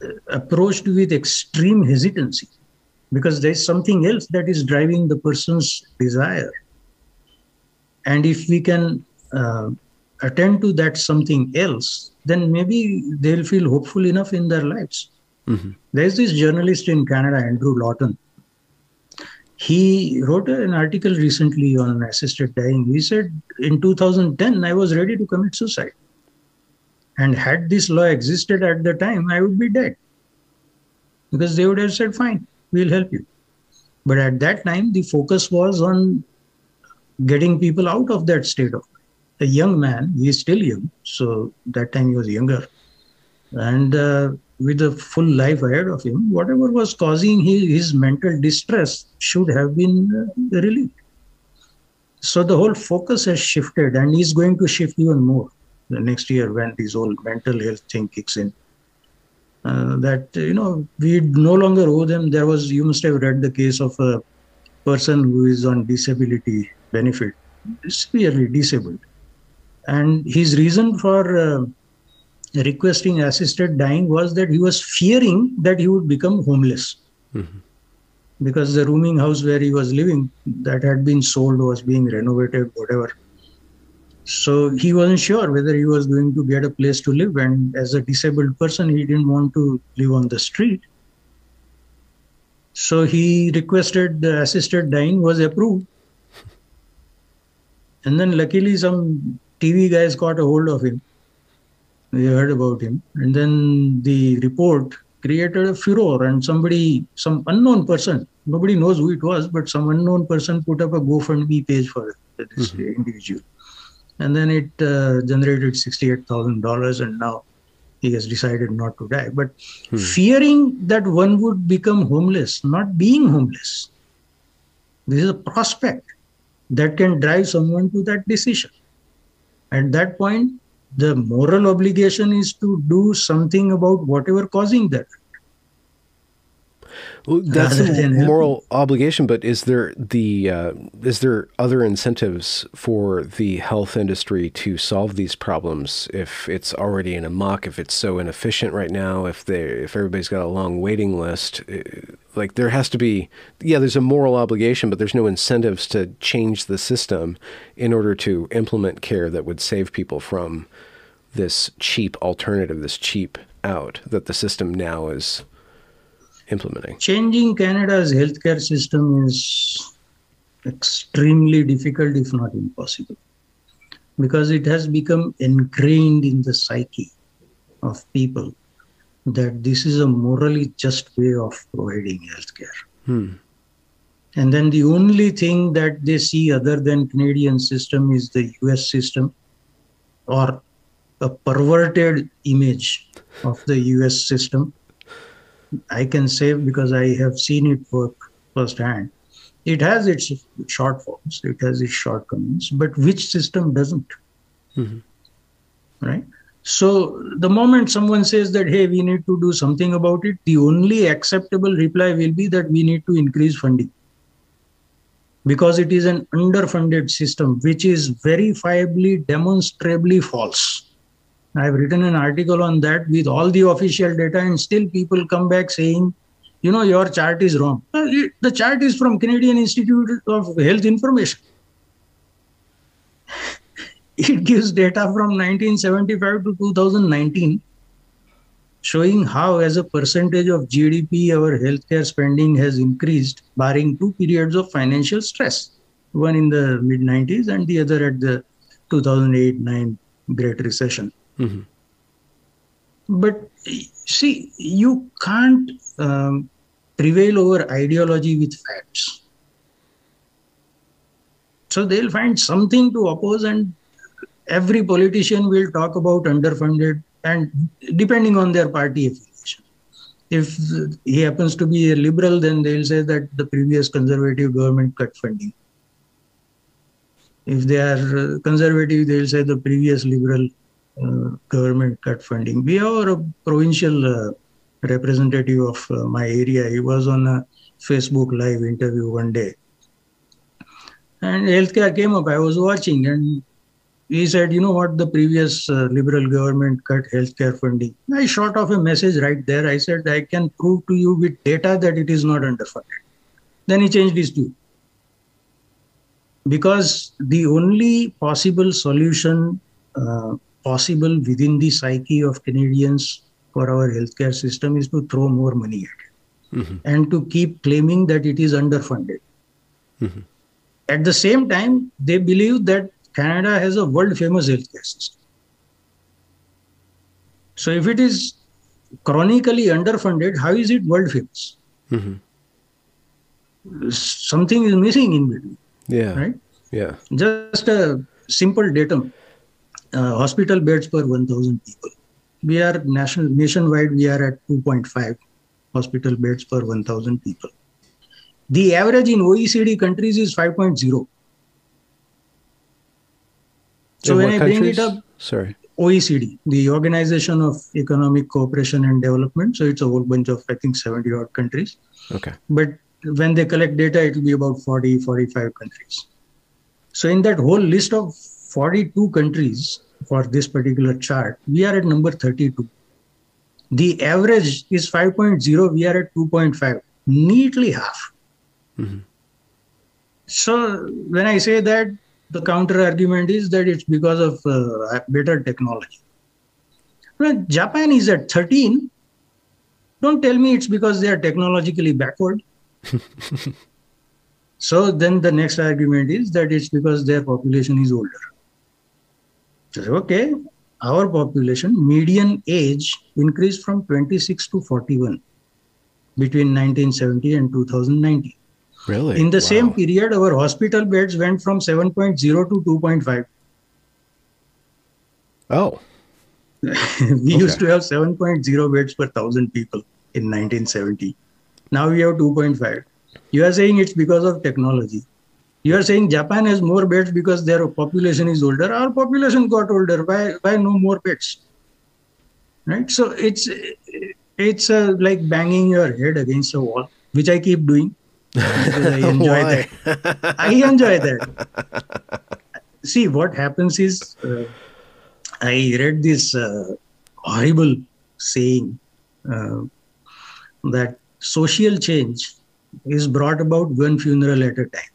Speaker 2: uh, approached with extreme hesitancy because there's something else that is driving the person's desire. And if we can uh, attend to that something else, then maybe they'll feel hopeful enough in their lives. Mm-hmm. There's this journalist in Canada, Andrew Lawton. He wrote an article recently on assisted dying. He said, In 2010, I was ready to commit suicide. And had this law existed at the time, I would be dead. Because they would have said, Fine, we'll help you. But at that time, the focus was on getting people out of that state of a young man. He is still young, so that time he was younger, and uh, with a full life ahead of him, whatever was causing his, his mental distress should have been uh, relieved. So the whole focus has shifted, and is going to shift even more the next year when this whole mental health thing kicks in. Uh, that you know we no longer owe them. There was you must have read the case of a person who is on disability benefit, severely disabled, and his reason for uh, requesting assisted dying was that he was fearing that he would become homeless. Mm-hmm. Because the rooming house where he was living that had been sold was being renovated, whatever. So he wasn't sure whether he was going to get a place to live. And as a disabled person, he didn't want to live on the street. So he requested the assisted dying was approved. And then luckily some TV guys got a hold of him. They heard about him. And then the report created a furor and somebody, some unknown person, nobody knows who it was, but some unknown person put up a GoFundMe page for this mm-hmm. individual. And then it uh, generated $68,000 and now he has decided not to die. But hmm. fearing that one would become homeless, not being homeless, this is a prospect that can drive someone to that decision. At that point, the moral obligation is to do something about whatever causing that
Speaker 1: well, that's a moral obligation, but is there the uh, is there other incentives for the health industry to solve these problems if it's already in a muck, if it's so inefficient right now, if they if everybody's got a long waiting list, uh, like there has to be yeah, there's a moral obligation, but there's no incentives to change the system in order to implement care that would save people from this cheap alternative, this cheap out that the system now is implementing?
Speaker 2: Changing Canada's healthcare system is extremely difficult, if not impossible, because it has become ingrained in the psyche of people that this is a morally just way of providing healthcare. Hmm. And then the only thing that they see other than Canadian system is the US system or a perverted image of the US system I can say because I have seen it work firsthand. It has its shortfalls, it has its shortcomings, but which system doesn't? Mm-hmm. Right? So the moment someone says that, hey, we need to do something about it, the only acceptable reply will be that we need to increase funding. Because it is an underfunded system, which is verifiably, demonstrably false I've written an article on that with all the official data, and still people come back saying, you know, your chart is wrong. The chart is from Canadian Institute of Health Information. it gives data from 1975 to 2019 showing how as a percentage of gdp our healthcare spending has increased barring two periods of financial stress one in the mid 90s and the other at the 2008-9 great recession Mm-hmm. But see, you can't um, prevail over ideology with facts. So they'll find something to oppose, and every politician will talk about underfunded, and depending on their party affiliation. If he happens to be a liberal, then they'll say that the previous conservative government cut funding. If they are conservative, they'll say the previous liberal uh, government cut funding. We have a provincial uh, representative of uh, my area. He was on a Facebook live interview one day. And healthcare came up. I was watching and he said, you know what, the previous uh, liberal government cut healthcare funding. I shot off a message right there. I said, I can prove to you with data that it is not underfunded. Then he changed his view. Because the only possible solution uh, possible within the psyche of Canadians for our healthcare system is to throw more money at it mm-hmm. and to keep claiming that it is underfunded. Mm-hmm. At the same time, they believe that Canada has a world famous healthcare system. So if it is chronically underfunded, how is it world famous? Mm-hmm. Something is missing in between.
Speaker 1: Yeah.
Speaker 2: Right?
Speaker 1: Yeah.
Speaker 2: Just a simple datum uh, hospital beds per 1000 people. We are national nationwide we are at 2.5 hospital beds per 1000 people. The average in oecd countries is 5.0
Speaker 1: so in when i countries? bring it up sorry.
Speaker 2: Oecd the organization of economic cooperation and development so it's a whole bunch of i think 70 odd countries.
Speaker 1: Okay.
Speaker 2: But when they collect data it will be about 40 45 countries. So in that whole list of 42 countries for this particular chart, we are at number 32. The average is 5.0, we are at 2.5, neatly half. Mm-hmm. So when I say that, the counter argument is that it's because of uh, better technology. When Japan is at 13, don't tell me it's because they are technologically backward. so then the next argument is that it's because their population is older. Okay, our population median age increased from 26 to 41 between 1970 and 2019.
Speaker 1: Really?
Speaker 2: In the
Speaker 1: Wow.
Speaker 2: same period, our hospital beds went from 7.0 to 2.5.
Speaker 1: Oh,
Speaker 2: we used to have 7.0 beds per thousand people in 1970. Now we have 2.5. You are saying it's because of technology. You are saying Japan has more beds because their population is older. Our population got older. Why? Why no more beds? Right. So it's it's uh, like banging your head against a wall, which I keep doing. I enjoy that. I enjoy that. See, what happens is, uh, I read this uh, horrible saying uh, that social change is brought about one funeral at a time.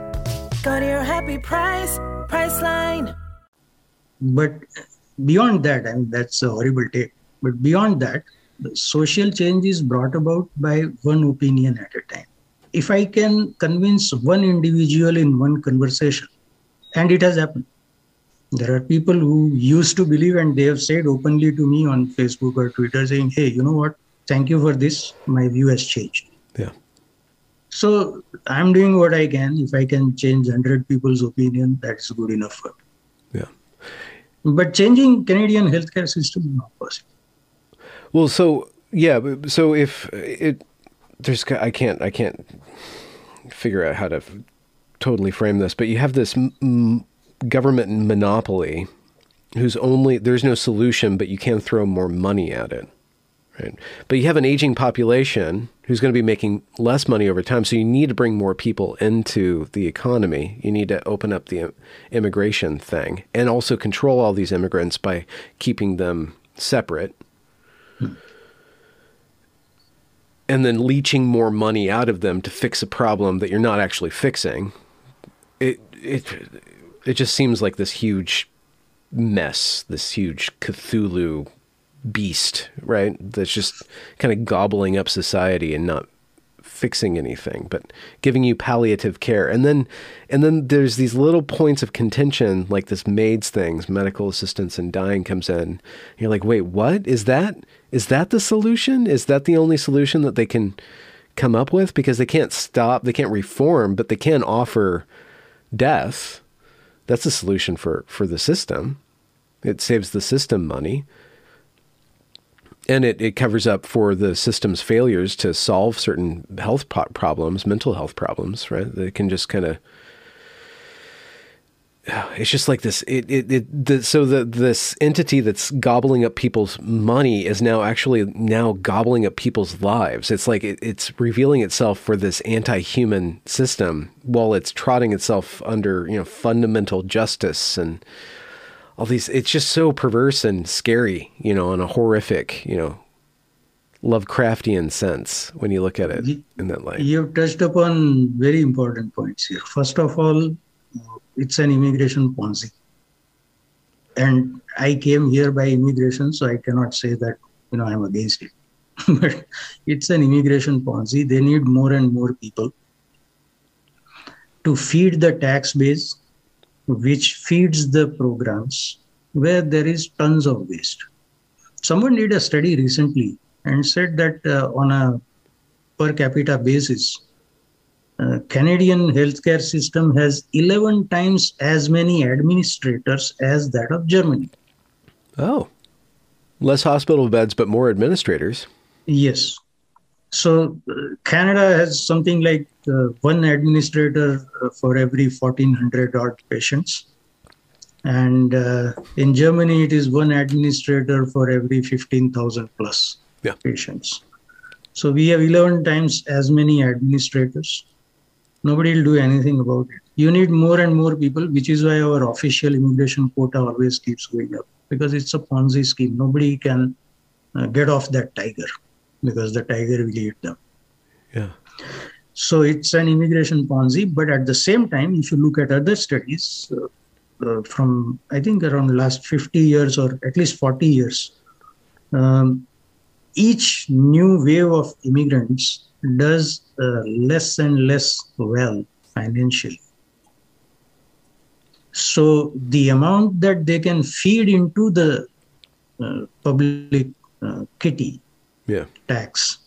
Speaker 6: Go to your happy price, Priceline.
Speaker 2: But beyond that, I mean, that's a horrible take. But beyond that, social change is brought about by one opinion at a time. If I can convince one individual in one conversation, and it has happened, there are people who used to believe and they have said openly to me on Facebook or Twitter saying, hey, you know what? Thank you for this. My view has changed. So I'm doing what I can. If I can change 100 people's opinion, that's good enough for me.
Speaker 1: Yeah.
Speaker 2: But changing Canadian healthcare system is not possible.
Speaker 1: Well, so yeah, so if it there's I can't I can't figure out how to f- totally frame this, but you have this m- m- government monopoly who's only there's no solution, but you can throw more money at it. Right. But you have an aging population who's going to be making less money over time. So you need to bring more people into the economy. You need to open up the immigration thing and also control all these immigrants by keeping them separate. And then leeching more money out of them to fix a problem that you're not actually fixing. It it it just seems like this huge mess, this huge Cthulhu beast, right? That's just kind of gobbling up society and not fixing anything, but giving you palliative care. And then and then there's these little points of contention like this MAIDs things, medical assistance and dying comes in. You're like, "Wait, what? Is that is that the solution? Is that the only solution that they can come up with because they can't stop, they can't reform, but they can offer death. That's a solution for for the system. It saves the system money and it, it covers up for the system's failures to solve certain health po- problems, mental health problems, right? They can just kind of. It's just like this. It, it, it the, so the this entity that's gobbling up people's money is now actually now gobbling up people's lives. It's like it, it's revealing itself for this anti-human system while it's trotting itself under you know fundamental justice and all these it's just so perverse and scary you know in a horrific you know lovecraftian sense when you look at it in that light
Speaker 2: You've touched upon very important points here. First of all, uh, it's an immigration Ponzi. And I came here by immigration, so I cannot say that you know I'm against it. but it's an immigration Ponzi. They need more and more people to feed the tax base, which feeds the programs where there is tons of waste. Someone did a study recently and said that uh, on a per capita basis, uh, Canadian healthcare system has 11 times as many administrators as that of Germany.
Speaker 1: oh less hospital beds but more administrators
Speaker 2: Yes. So uh, Canada has something like uh, one administrator uh, for every 1400 odd patients. And uh, in Germany, it is one administrator for every 15,000 plus
Speaker 1: Yeah.
Speaker 2: patients. So we have 11 times as many administrators. Nobody will do anything about it. You need more and more people, which is why our official immigration quota always keeps going up because it's a Ponzi scheme. Nobody can uh, get off that tiger because the tiger will eat them.
Speaker 1: Yeah.
Speaker 2: So it's an immigration Ponzi. But at the same time, if you look at other studies uh, uh, from, I think, around last 50 years or at least 40 years, um, each new wave of immigrants does uh, less and less well financially. So the amount that they can feed into the uh, public uh, kitty
Speaker 1: Yeah.
Speaker 2: tax,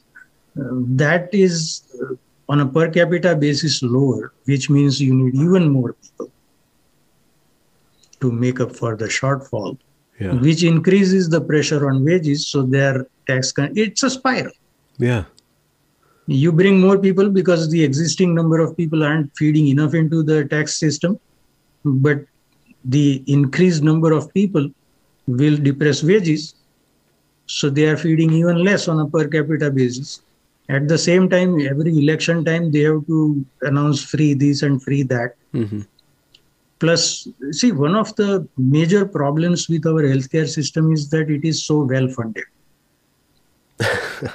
Speaker 2: uh, that is uh, on a per capita basis lower, which means you need even more people to make up for the shortfall,
Speaker 1: Yeah.
Speaker 2: which increases the pressure on wages. So their tax, con- it's a spiral.
Speaker 1: Yeah.
Speaker 2: You bring more people because the existing number of people aren't feeding enough into the tax system, but the increased number of people will depress wages. So they are feeding even less on a per capita basis. At the same time, every election time, they have to announce free this and free that.
Speaker 1: hmm
Speaker 2: Plus, see, one of the major problems with our healthcare system is that it is so well funded.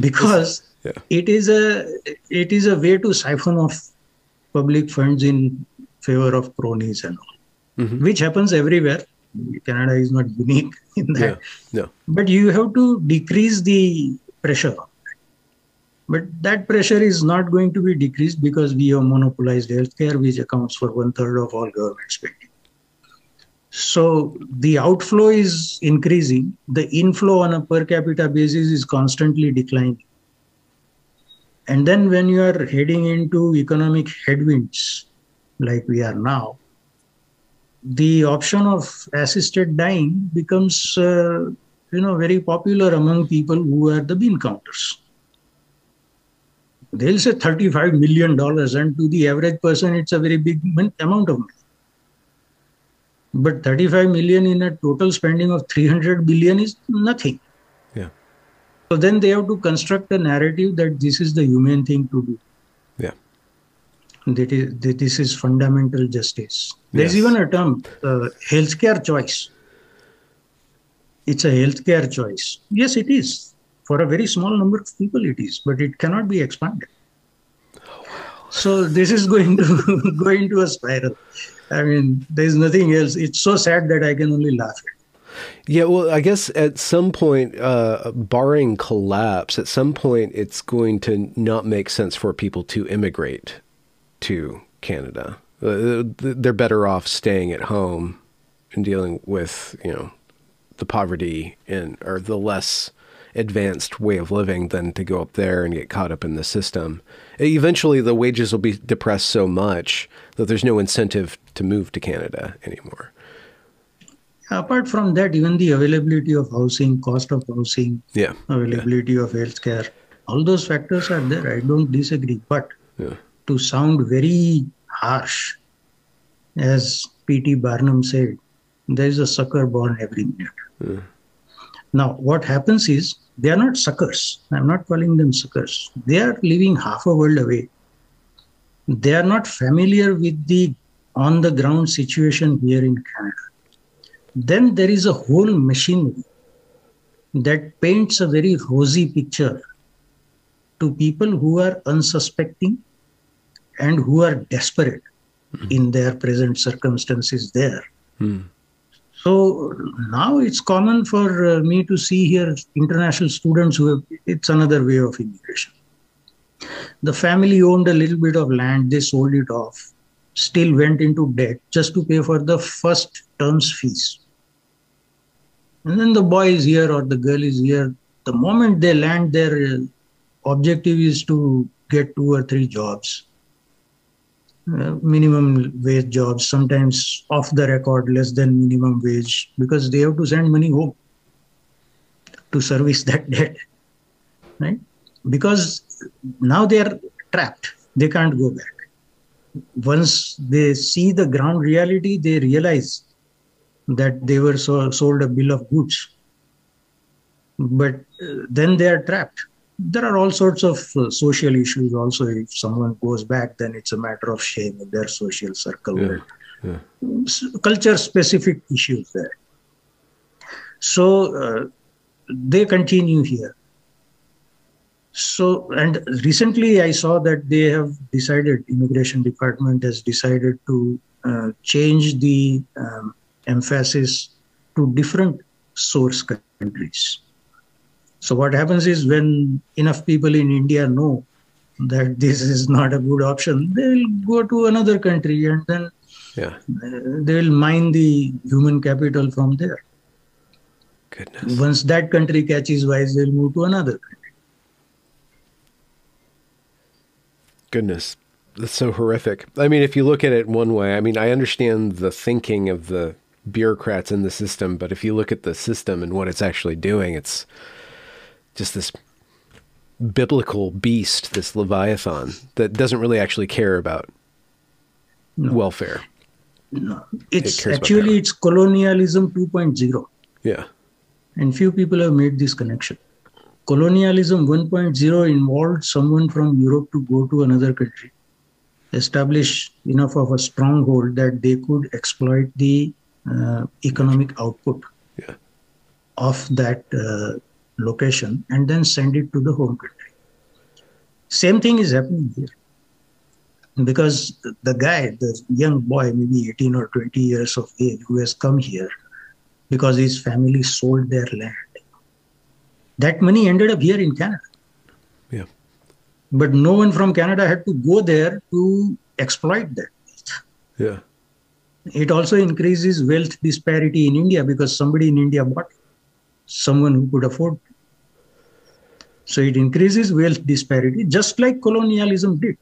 Speaker 2: because
Speaker 1: Yeah.
Speaker 2: it is a it is a way to siphon off public funds in favor of cronies and all,
Speaker 1: Mhm.
Speaker 2: which happens everywhere. Canada is not unique in
Speaker 1: Yeah.
Speaker 2: that, but you have to decrease the pressure. But that pressure is not going to be decreased because we have monopolized healthcare, which accounts for one third of all government spending. So the outflow is increasing. The inflow on a per capita basis is constantly declining. And then when you are heading into economic headwinds, like we are now, the option of assisted dying becomes, uh, you know, very popular among people who are the bean counters. They'll say $35 million, and to the average person, it's a very big amount of money. But 35 million in a total spending of 300 billion is nothing.
Speaker 1: Yeah.
Speaker 2: So then they have to construct a narrative that this is the humane thing to do.
Speaker 1: Yeah.
Speaker 2: That is, that this is fundamental justice. There's
Speaker 1: Yes.
Speaker 2: even a term, uh, healthcare choice. It's a healthcare choice. Yes, it is. For a very small number of people, it is, but it cannot be expanded. So this is going to go into a spiral. I mean, there's nothing else. It's so sad that I can only laugh.
Speaker 1: Yeah, well, I guess at some point, uh, barring collapse, at some point it's going to not make sense for people to immigrate to Canada. Uh, they're better off staying at home and dealing with, you know, the poverty and or the less advanced way of living than to go up there and get caught up in the system. Eventually, the wages will be depressed so much that there's no incentive to move to Canada anymore.
Speaker 2: Apart from that, even the availability of housing, cost of housing,
Speaker 1: Yeah.
Speaker 2: availability of healthcare, all those factors are there. I don't disagree. But
Speaker 1: Yeah.
Speaker 2: to sound very harsh, as P.T. Barnum said, there is a sucker born every minute. Hmm. Now, what happens is they are not suckers. I'm not calling them suckers. They are living half a world away. They are not familiar with the on the ground situation here in Canada. Then there is a whole machinery that paints a very rosy picture to people who are unsuspecting and who are desperate in their present circumstances there. So now it's common for uh, me to see here international students who have, it's another way of immigration. The family owned a little bit of land, they sold it off, still went into debt just to pay for the first term's fees. And then the boy is here or the girl is here. The moment they land, their uh, objective is to get two or three jobs uh, minimum wage jobs, sometimes off the record, less than minimum wage, because they have to send money home to service that debt, right? Because now they are trapped, they can't go back. Once they see the ground reality, they realize that they were so, sold a bill of goods. But uh, then they are trapped there are all sorts of uh, social issues also if someone goes back then it's a matter of shame in their social circle
Speaker 1: Yeah, yeah.
Speaker 2: culture specific issues there so uh, they continue here. So, and recently I saw that they have decided, immigration department has decided to uh, change the um, emphasis to different source countries. So what happens is when enough people in India know that this is not a good option, they'll go to another country and then
Speaker 1: Yeah.
Speaker 2: uh, they'll mine the human capital from there.
Speaker 1: Goodness.
Speaker 2: Once that country catches wise, they'll move to another country.
Speaker 1: Goodness. That's so horrific. I mean, if you look at it one way, I mean, I understand the thinking of the bureaucrats in the system, but if you look at the system and what it's actually doing, it's just this biblical beast, this leviathan that doesn't really actually care about welfare.
Speaker 2: No, it's
Speaker 1: about
Speaker 2: actually it's colonialism 2.0,
Speaker 1: Yeah.
Speaker 2: and few people have made this connection. Colonialism 1.0 involved someone from Europe to go to another country, establish enough of a stronghold that they could exploit the uh, economic output
Speaker 1: Yeah.
Speaker 2: of that uh, location and then send it to the home country. Same thing is happening here. Because the- guy, the young boy, maybe 18 or 20 years of age, who has come here because his family sold their land, that money ended up here in Canada.
Speaker 1: Yeah.
Speaker 2: But no one from Canada had to go there to exploit that.
Speaker 1: Yeah.
Speaker 2: It also increases wealth disparity in India because somebody in India bought it, someone who could afford. So it increases wealth disparity, just like colonialism did.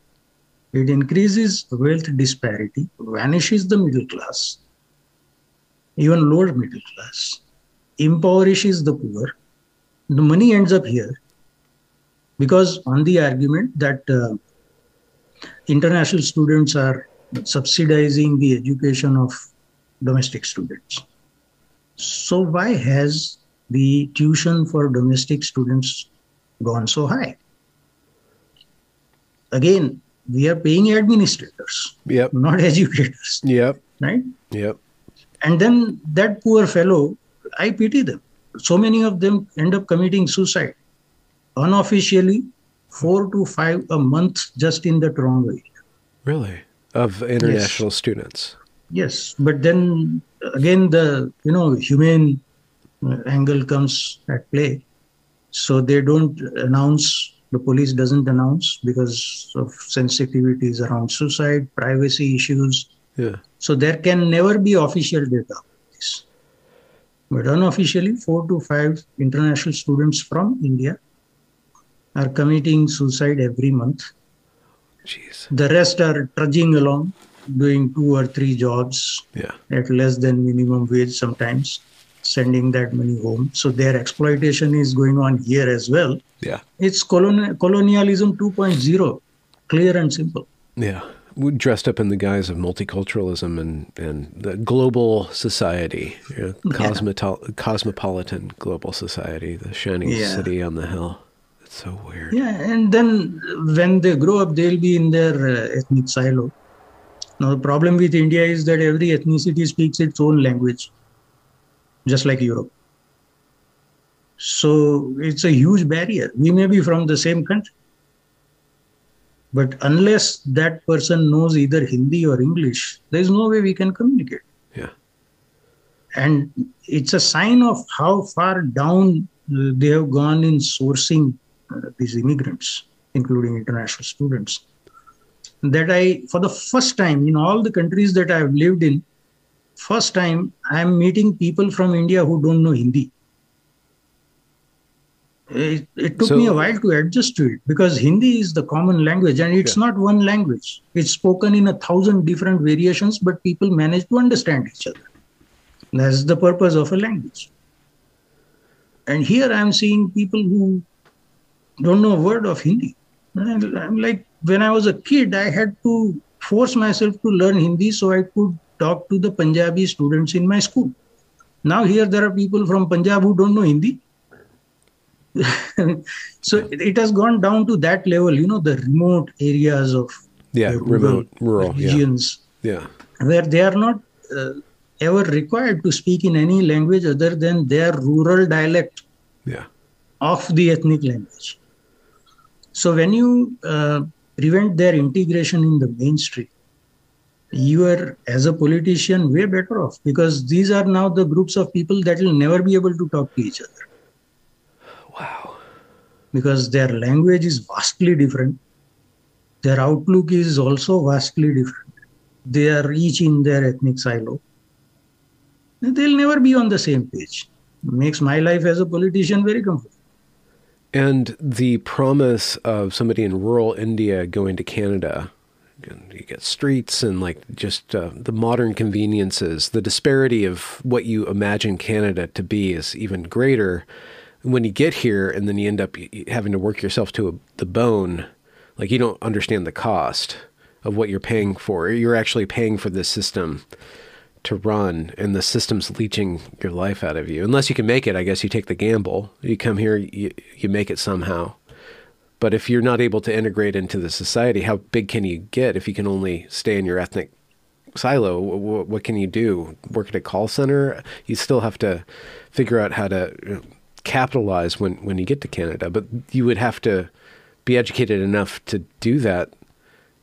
Speaker 2: It increases wealth disparity, vanishes the middle class, even lower middle class, impoverishes the poor. The money ends up here because, on the argument that uh, international students are subsidizing the education of domestic students. So, why has the tuition for domestic students gone so high? Again, we are paying administrators,
Speaker 1: Yep.
Speaker 2: not educators,
Speaker 1: Yep.
Speaker 2: right?
Speaker 1: Yep.
Speaker 2: And then that poor fellow, I pity them. So many of them end up committing suicide unofficially, four to five a month just in the Toronto area.
Speaker 1: Really? Of international students.
Speaker 2: Yes, but then again the you know humane angle comes at play. So they don't announce. The police doesn't announce because of sensitivities around suicide, privacy issues.
Speaker 1: Yeah.
Speaker 2: So there can never be official data. But unofficially, four to five international students from India are committing suicide every month.
Speaker 1: Jeez.
Speaker 2: The rest are trudging along, doing two or three jobs
Speaker 1: Yeah.
Speaker 2: at less than minimum wage sometimes, sending that money home. So their exploitation is going on here as well.
Speaker 1: Yeah.
Speaker 2: It's coloni- colonialism 2.0, clear and simple.
Speaker 1: Yeah. We're dressed up in the guise of multiculturalism and, and the global society, you know, cosmito- cosmopolitan global society, the shining
Speaker 2: Yeah.
Speaker 1: city on the hill. It's so weird.
Speaker 2: Yeah, and then when they grow up, they'll be in their uh, ethnic silo. Now, the problem with India is that every ethnicity speaks its own language, just like Europe. So it's a huge barrier. We may be from the same country, but unless that person knows either Hindi or English, there's no way we can communicate.
Speaker 1: Yeah.
Speaker 2: And it's a sign of how far down they have gone in sourcing uh, these immigrants, including international students. That I, for the first time in all the countries that I've lived in, first time I'm meeting people from India who don't know Hindi. It, it took
Speaker 1: So-
Speaker 2: me a while to adjust to it because Hindi is the common language and it's
Speaker 1: Yeah.
Speaker 2: not one language. It's spoken in a thousand different variations, but people manage to understand each other. That's the purpose of a language. And here I'm seeing people who don't know a word of Hindi. And I'm like, when I was a kid, I had to force myself to learn Hindi so I could talk to the Punjabi students in my school. Now here there are people from Punjab who don't know Hindi. so it, it has gone down to that level, you know, the remote areas of
Speaker 1: Yeah.
Speaker 2: the
Speaker 1: Remote, rural. Yeah.
Speaker 2: regions
Speaker 1: Yeah.
Speaker 2: where they are not uh, ever required to speak in any language other than their rural dialect
Speaker 1: Yeah.
Speaker 2: Of the ethnic language. So when you uh, prevent their integration in the mainstream, you are, as a politician, way better off because these are now the groups of people that will never be able to talk to each other.
Speaker 1: Wow.
Speaker 2: Because their language is vastly different. Their outlook is also vastly different. They are each in their ethnic silo. They'll never be on the same page. Makes my life as a politician very comfortable.
Speaker 1: And the promise of somebody in rural India going to Canada, you get streets and like just uh, the modern conveniences, the disparity of what you imagine Canada to be is even greater. When you get here and then you end up having to work yourself to a, the bone, like you don't understand the cost of what you're paying for. You're actually paying for this system to run and the system's leeching your life out of you. Unless you can make it, I guess you take the gamble. You come here, you, you make it somehow. But if you're not able to integrate into the society, how big can you get if you can only stay in your ethnic silo? What, what can you do? Work at a call center? You still have to figure out how to capitalize when, when you get to Canada. But you would have to be educated enough to do that,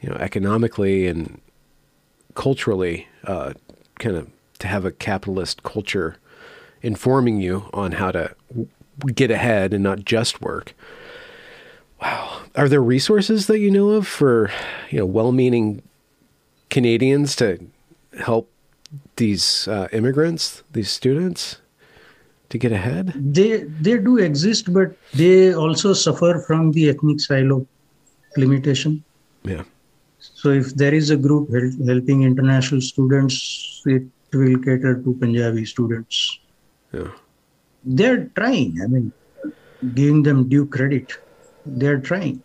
Speaker 1: you know, economically and culturally uh, kind of to have a capitalist culture informing you on how to get ahead and not just work. Wow. Are there resources that you know of for, you know, well-meaning Canadians to help these uh, immigrants, these students to get ahead?
Speaker 2: They they do exist, but they also suffer from the ethnic silo limitation.
Speaker 1: Yeah.
Speaker 2: So if there is a group hel- helping international students, it will cater to Punjabi students.
Speaker 1: Yeah.
Speaker 2: They're trying. I mean, giving them due credit, they're trying.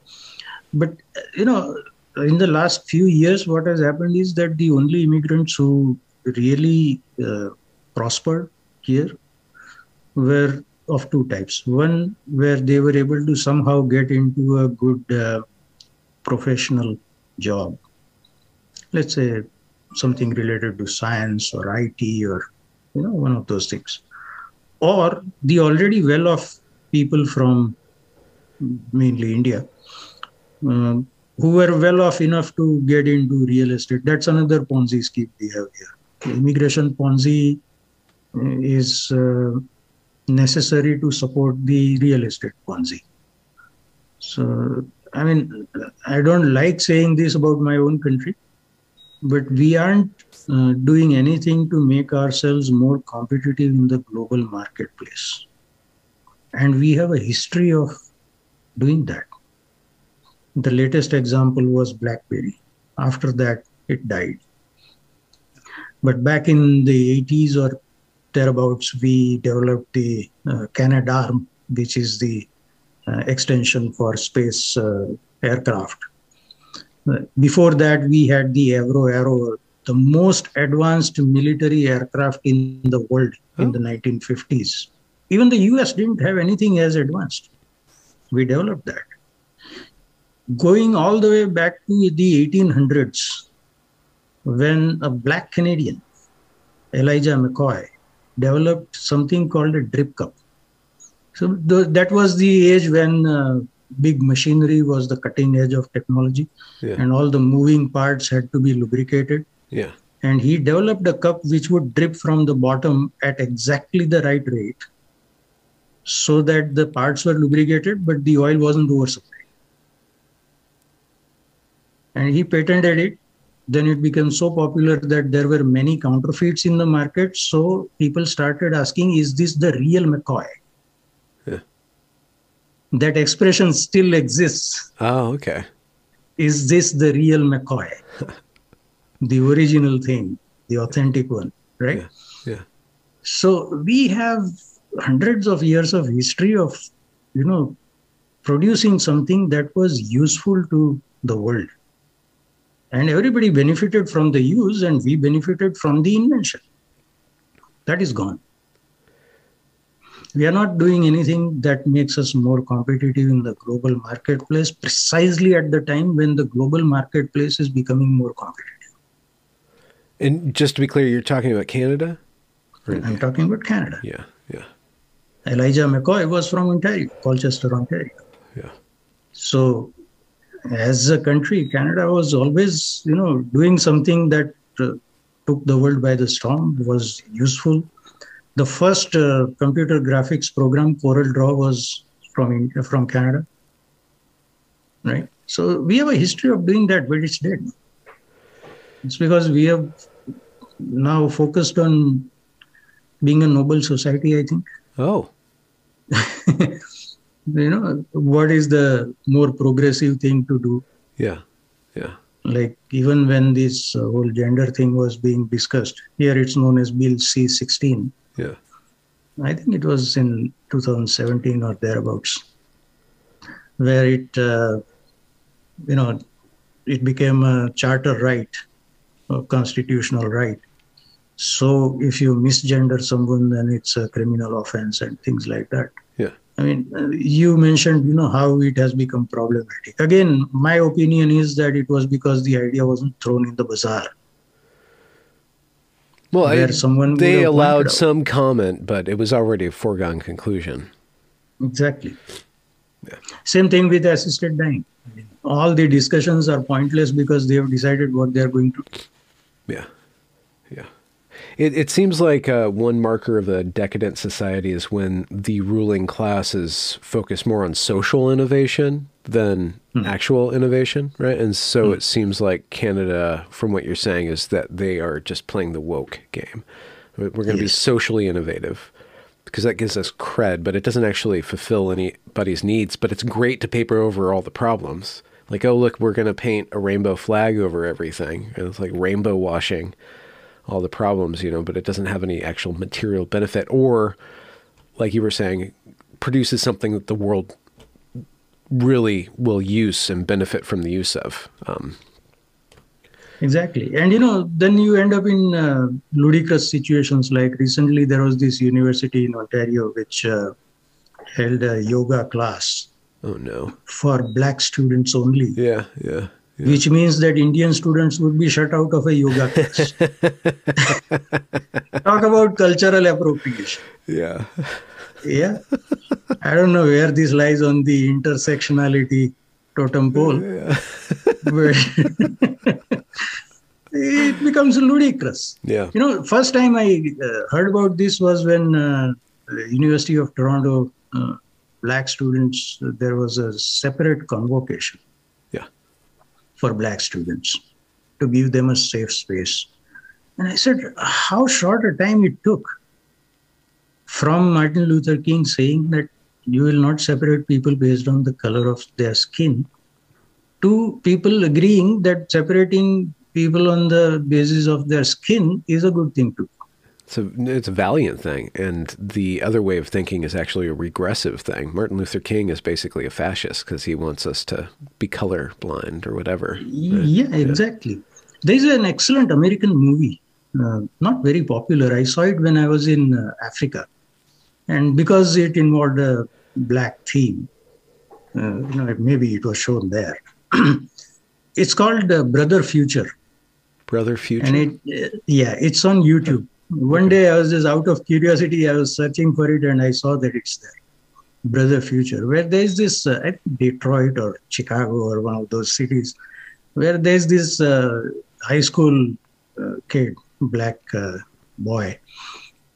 Speaker 2: But you know, in the last few years, what has happened is that the only immigrants who really uh, prospered here were of two types. One, where they were able to somehow get into a good uh, professional job. Let's say something related to science or IT or you know one of those things. Or the already well-off people from mainly India um, who were well off enough to get into real estate. That's another Ponzi scheme we have here. Immigration Ponzi uh, is uh, necessary to support the real estate Ponzi. So, I mean, I don't like saying this about my own country, but we aren't uh, doing anything to make ourselves more competitive in the global marketplace. And we have a history of doing that. The latest example was BlackBerry. After that, it died. But back in the 80s or thereabouts, we developed the uh, Canadarm, which is the uh, extension for space uh, aircraft. Uh, before that, we had the Avro Arrow, the most advanced military aircraft in the world oh. in the 1950s. Even the US didn't have anything as advanced. We developed that going all the way back to the 1800s, when a black Canadian, Elijah McCoy, developed something called a drip cup. So the, that was the age when uh, big machinery was the cutting edge of technology,
Speaker 1: Yeah.
Speaker 2: and all the moving parts had to be lubricated.
Speaker 1: Yeah.
Speaker 2: And he developed a cup which would drip from the bottom at exactly the right rate, so that the parts were lubricated, but the oil wasn't oversupplied and he patented it then it became so popular that there were many counterfeits in the market so people started asking is this the real mccoy
Speaker 1: Yeah.
Speaker 2: that expression still exists
Speaker 1: Oh, okay.
Speaker 2: is this the real mccoy the original thing the authentic one right
Speaker 1: Yeah. Yeah.
Speaker 2: so we have hundreds of years of history of you know producing something that was useful to the world. And everybody benefited from the use and we benefited from the invention. That is gone. We are not doing anything that makes us more competitive in the global marketplace precisely at the time when the global marketplace is becoming more competitive.
Speaker 1: And just to be clear, you're talking about Canada?
Speaker 2: I'm talking about canada.
Speaker 1: Yeah, yeah.
Speaker 2: Elijah McCoy was from Ontario, Colchester, Ontario.
Speaker 1: Yeah.
Speaker 2: So, as a country, Canada was always, you know, doing something that uh, took the world by the storm, was useful. The first uh, computer graphics program, Corel Draw, was from India, from Canada. Right. So we have a history of doing that, but it's dead. It's because we have now focused on being a noble society, I think.
Speaker 1: Oh.
Speaker 2: you know, what is the more progressive thing to do?
Speaker 1: Yeah. Yeah.
Speaker 2: Like even when this uh, whole gender thing was being discussed, here it's known as Bill C 16.
Speaker 1: Yeah.
Speaker 2: I think it was in 2017 or thereabouts, where it, uh, you know, it became a charter right, a constitutional right. So if you misgender someone, then it's a criminal offense and things like that. I mean, you mentioned, you know, how it has become problematic. Again, my opinion is that it was because the idea wasn't thrown in the bazaar.
Speaker 1: Well, I,
Speaker 2: someone
Speaker 1: they allowed some comment, but it was already a foregone conclusion.
Speaker 2: Exactly. Yeah. Same thing with assisted dying. All the discussions are pointless because they have decided what they are going to do.
Speaker 1: Yeah. Yeah. It, it seems like uh, one marker of a decadent society is when the ruling classes focus more on social innovation than actual innovation, right? And so it seems like Canada, from what you're saying, is that they are just playing the woke game. We're going to be socially innovative because that gives us cred, but it doesn't actually fulfill anybody's needs. But it's great to paper over all the problems. Like, oh, look, we're going to paint a rainbow flag over everything. And it's like rainbow washing all the problems, you know, but it doesn't have any actual material benefit or, like you were saying, produces something that the world really will use and benefit from the use of. Um,
Speaker 2: Exactly. And, you know, then you end up in uh, ludicrous situations. Like recently, there was this university in Ontario which uh, held a yoga class
Speaker 1: oh, no.
Speaker 2: for black students only.
Speaker 1: Yeah, yeah. Yeah.
Speaker 2: Which means that Indian students would be shut out of a yoga class. Talk about cultural appropriation.
Speaker 1: Yeah.
Speaker 2: Yeah. I don't know where this lies on the intersectionality totem pole. but it becomes ludicrous.
Speaker 1: Yeah.
Speaker 2: You know, first time I uh, heard about this was when uh, University of Toronto uh, black students, there was a separate convocation
Speaker 1: Yeah.
Speaker 2: For black students to give them a safe space. And I said, how short a time it took from Martin Luther King saying that you will not separate people based on the color of their skin to people agreeing that separating people on the basis of their skin is a good thing to do.
Speaker 1: It's a, it's a valiant thing. And the other way of thinking is actually a regressive thing. Martin Luther King is basically a fascist because he wants us to be colorblind or whatever.
Speaker 2: Yeah, exactly. There's an excellent American movie, uh, not very popular. I saw it when I was in uh, Africa. And because it involved a black theme, uh, you know, maybe it was shown there. it's called uh, Brother Future.
Speaker 1: Brother Future.
Speaker 2: And it, uh, yeah, it's on YouTube. One day I was just out of curiosity, I was searching for it and I saw that it's there. Brother Future, where there's this, uh, I think Detroit or Chicago or one of those cities, where there's this uh, high school uh, kid, black uh, boy,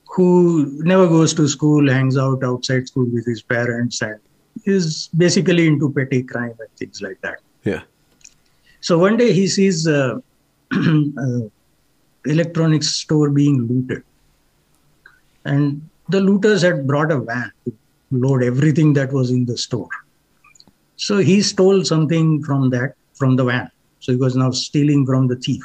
Speaker 2: who never goes to school, hangs out outside school with his parents, and is basically into petty crime and things like that.
Speaker 1: yeah.
Speaker 2: So one day he sees uh, a electronics store being looted, and the looters had brought a van to load everything that was in the store. So he stole something from that from the van. So he was now stealing from the thief,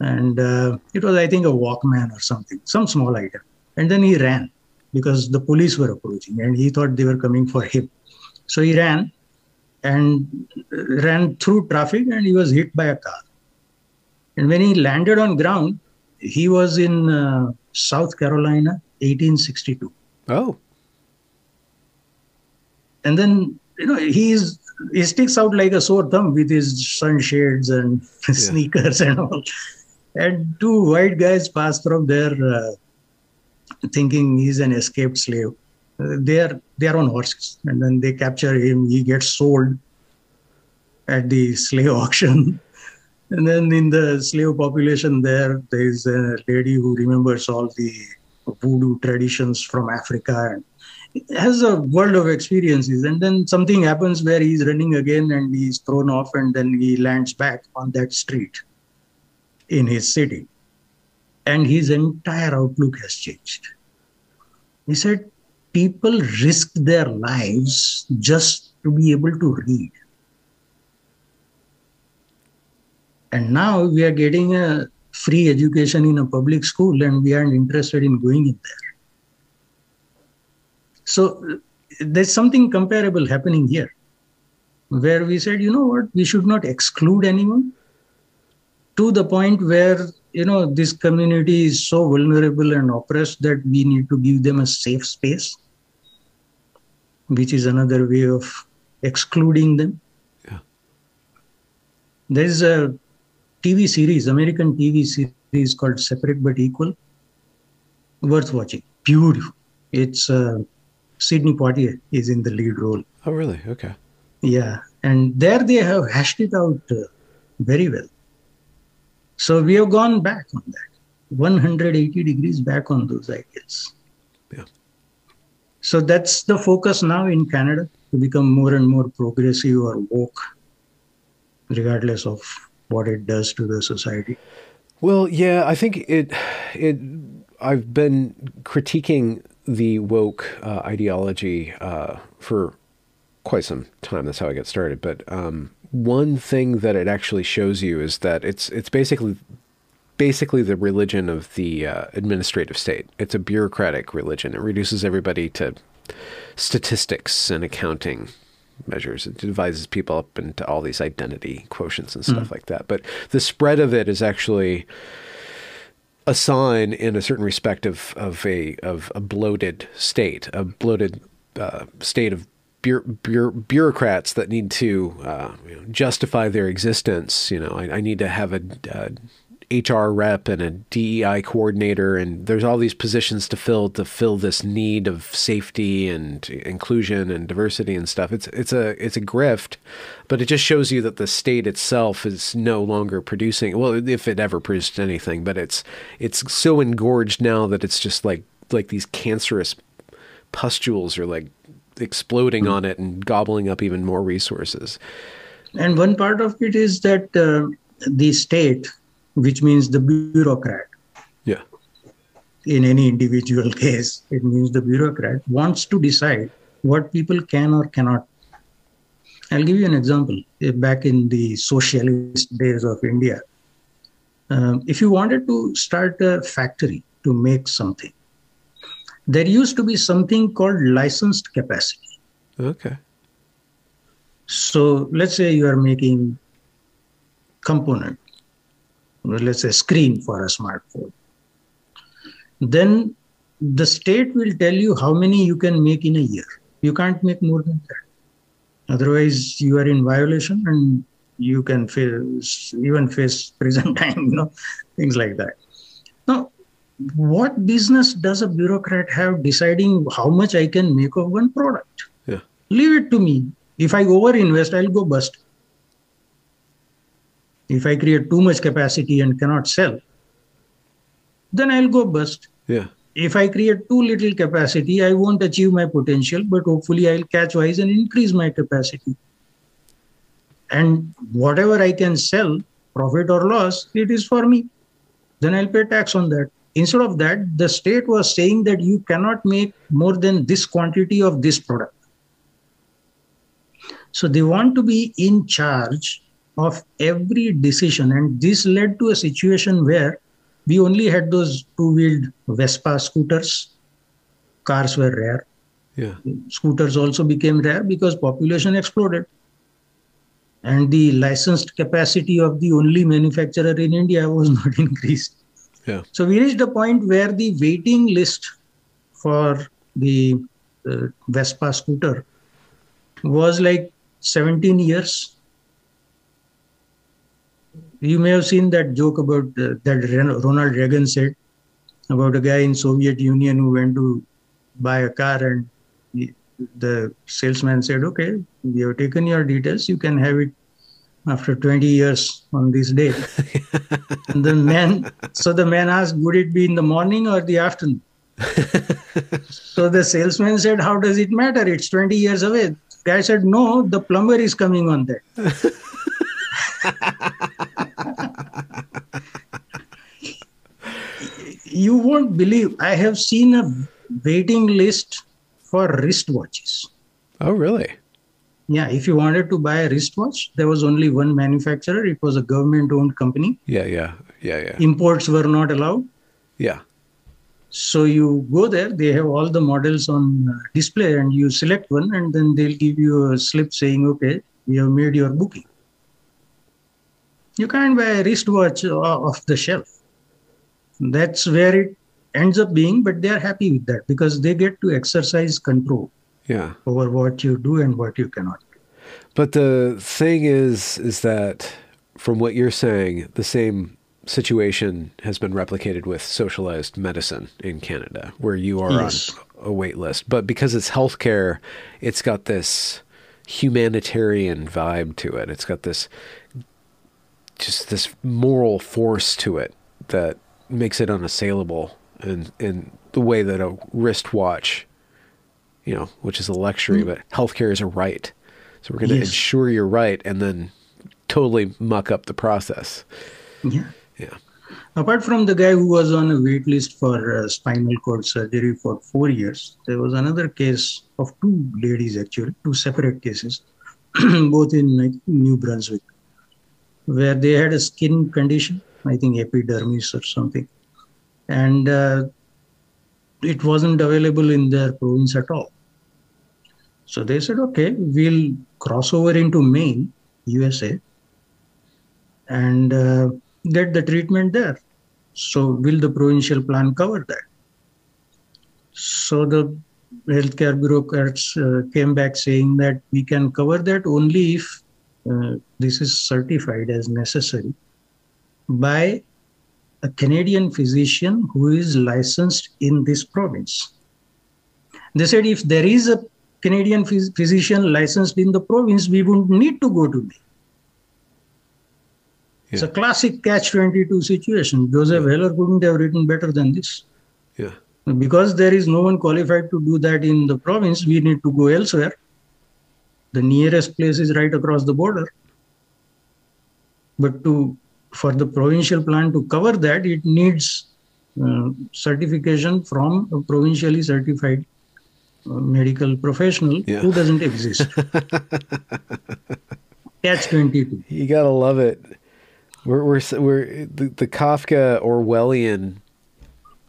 Speaker 2: and uh, it was I think a Walkman or something, some small item. And then he ran because the police were approaching, and he thought they were coming for him. So he ran and ran through traffic and he was hit by a car. And when he landed on ground, he was in uh, South Carolina, 1862.
Speaker 1: Oh,
Speaker 2: And then, you know, he's he sticks out like a sore thumb with his sunshades and sneakers and all. And two white guys pass from there uh, thinking he's an escaped slave. Uh, they are they are on horses, and then they capture him. He gets sold at the slave auction. And then in the slave population there, there is a lady who remembers all the voodoo traditions from Africa and has a world of experiences. And then something happens where he's running again and he's thrown off and then he lands back on that street in his city. And his entire outlook has changed. He said, people risk their lives just to be able to read. And now we are getting a free education in a public school and we aren't interested in going in there. So there's something comparable happening here where we said, you know what, we should not exclude anyone to the point where, you know, this community is so vulnerable and oppressed that we need to give them a safe space, which is another way of excluding them.
Speaker 1: Yeah.
Speaker 2: There's a TV series, American TV series called Separate but Equal. Worth watching. Beautiful. It's uh, Sidney Poitier is in the lead role.
Speaker 1: Oh, really? Okay.
Speaker 2: Yeah, and there they have hashed it out uh, very well. So we have gone back on that, 180 degrees back on those ideas.
Speaker 1: Yeah.
Speaker 2: So that's the focus now in Canada to become more and more progressive or woke, regardless of what it does to the society.
Speaker 1: Well, yeah, I think it it I've been critiquing the woke uh, ideology uh, for quite some time. That's how I got started. But um, one thing that it actually shows you is that it's it's basically basically the religion of the uh, administrative state. It's a bureaucratic religion. It reduces everybody to statistics and accounting measures. It divides people up into all these identity quotients and stuff mm. like that. But the spread of it is actually a sign in a certain respect of, of a of a bloated state, a bloated uh, state of bureaucrats that need to uh, you know, justify their existence. You know, I, I need to have a, a HR rep and a DEI coordinator, and there's all these positions to fill to fill this need of safety and inclusion and diversity and stuff. It's it's a it's a grift, but it just shows you that the state itself is no longer producing. Well, if it ever produced anything, but it's it's so engorged now that it's just like like these cancerous pustules are like exploding mm-hmm. on it and gobbling up even more resources.
Speaker 2: And one part of it is that uh, the state which means the bureaucrat.
Speaker 1: Yeah.
Speaker 2: In any individual case, it means the bureaucrat wants to decide what people can or cannot. I'll give you an example. Back in the socialist days of India, um, if you wanted to start a factory to make something, there used to be something called licensed capacity.
Speaker 1: Okay.
Speaker 2: So let's say you are making component let's say screen for a smartphone. Then the state will tell you how many you can make in a year. You can't make more than that. Otherwise you are in violation and you can face even face prison time you know things like that. Now what business does a bureaucrat have deciding how much i can make of one product?
Speaker 1: Yeah.
Speaker 2: Leave it to me. If i over invest i'll go bust if I create too much capacity and cannot sell, then I'll go bust.
Speaker 1: Yeah.
Speaker 2: If I create too little capacity, I won't achieve my potential, but hopefully I'll catch wise and increase my capacity. And whatever I can sell, profit or loss, it is for me. Then I'll pay tax on that. Instead of that, the state was saying that you cannot make more than this quantity of this product. So they want to be in charge of every decision. And this led to a situation where we only had those two wheeled Vespa scooters. Cars were rare.
Speaker 1: Yeah.
Speaker 2: Scooters also became rare because population exploded. And the licensed capacity of the only manufacturer in India was not increased.
Speaker 1: Yeah.
Speaker 2: So we reached a point where the waiting list for the uh, Vespa scooter was like 17 years you may have seen that joke about uh, that Ronald Reagan said about a guy in Soviet Union who went to buy a car and the salesman said, "Okay, we have taken your details. You can have it after 20 years on this day." and the man, so the man asked, "Would it be in the morning or the afternoon?" so the salesman said, "How does it matter? It's 20 years away." The guy said, "No, the plumber is coming on that." you won't believe I have seen a waiting list for wristwatches.
Speaker 1: Oh, really?
Speaker 2: Yeah, if you wanted to buy a wristwatch, there was only one manufacturer. It was a government owned company.
Speaker 1: Yeah, yeah, yeah, yeah.
Speaker 2: Imports were not allowed.
Speaker 1: Yeah.
Speaker 2: So you go there, they have all the models on uh, display, and you select one, and then they'll give you a slip saying, okay, we have made your booking. You can't buy a wristwatch uh, off the shelf. That's where it ends up being, but they are happy with that because they get to exercise control
Speaker 1: yeah.
Speaker 2: over what you do and what you cannot.
Speaker 1: But the thing is, is that from what you're saying, the same situation has been replicated with socialized medicine in Canada, where you are yes. on a wait list. But because it's healthcare, it's got this humanitarian vibe to it. It's got this just this moral force to it that makes it unassailable in in the way that a wristwatch, you know, which is a luxury, mm. but healthcare is a right. So we're going to yes. ensure you're right, and then totally muck up the process.
Speaker 2: Yeah.
Speaker 1: Yeah.
Speaker 2: Apart from the guy who was on a wait list for uh, spinal cord surgery for four years, there was another case of two ladies, actually, two separate cases, both in like, New Brunswick, where they had a skin condition, I think epidermis or something and uh, it wasn't available in their province at all. So they said, okay, we'll cross over into Maine, USA, and uh, get the treatment there. So will the provincial plan cover that? So the healthcare bureaucrats uh, came back saying that we can cover that only if Uh, this is certified as necessary by a Canadian physician who is licensed in this province. They said if there is a Canadian phys- physician licensed in the province, we wouldn't need to go to Maine. Yeah. It's a classic catch 22 situation. Joseph yeah. Heller couldn't have written better than this.
Speaker 1: Yeah.
Speaker 2: Because there is no one qualified to do that in the province, we need to go elsewhere. The nearest place is right across the border. But to for the provincial plan to cover that, it needs uh, certification from a provincially certified uh, medical professional yeah. who doesn't exist. Catch 22.
Speaker 1: You got to love it. We're, we're, we're the, the Kafka Orwellian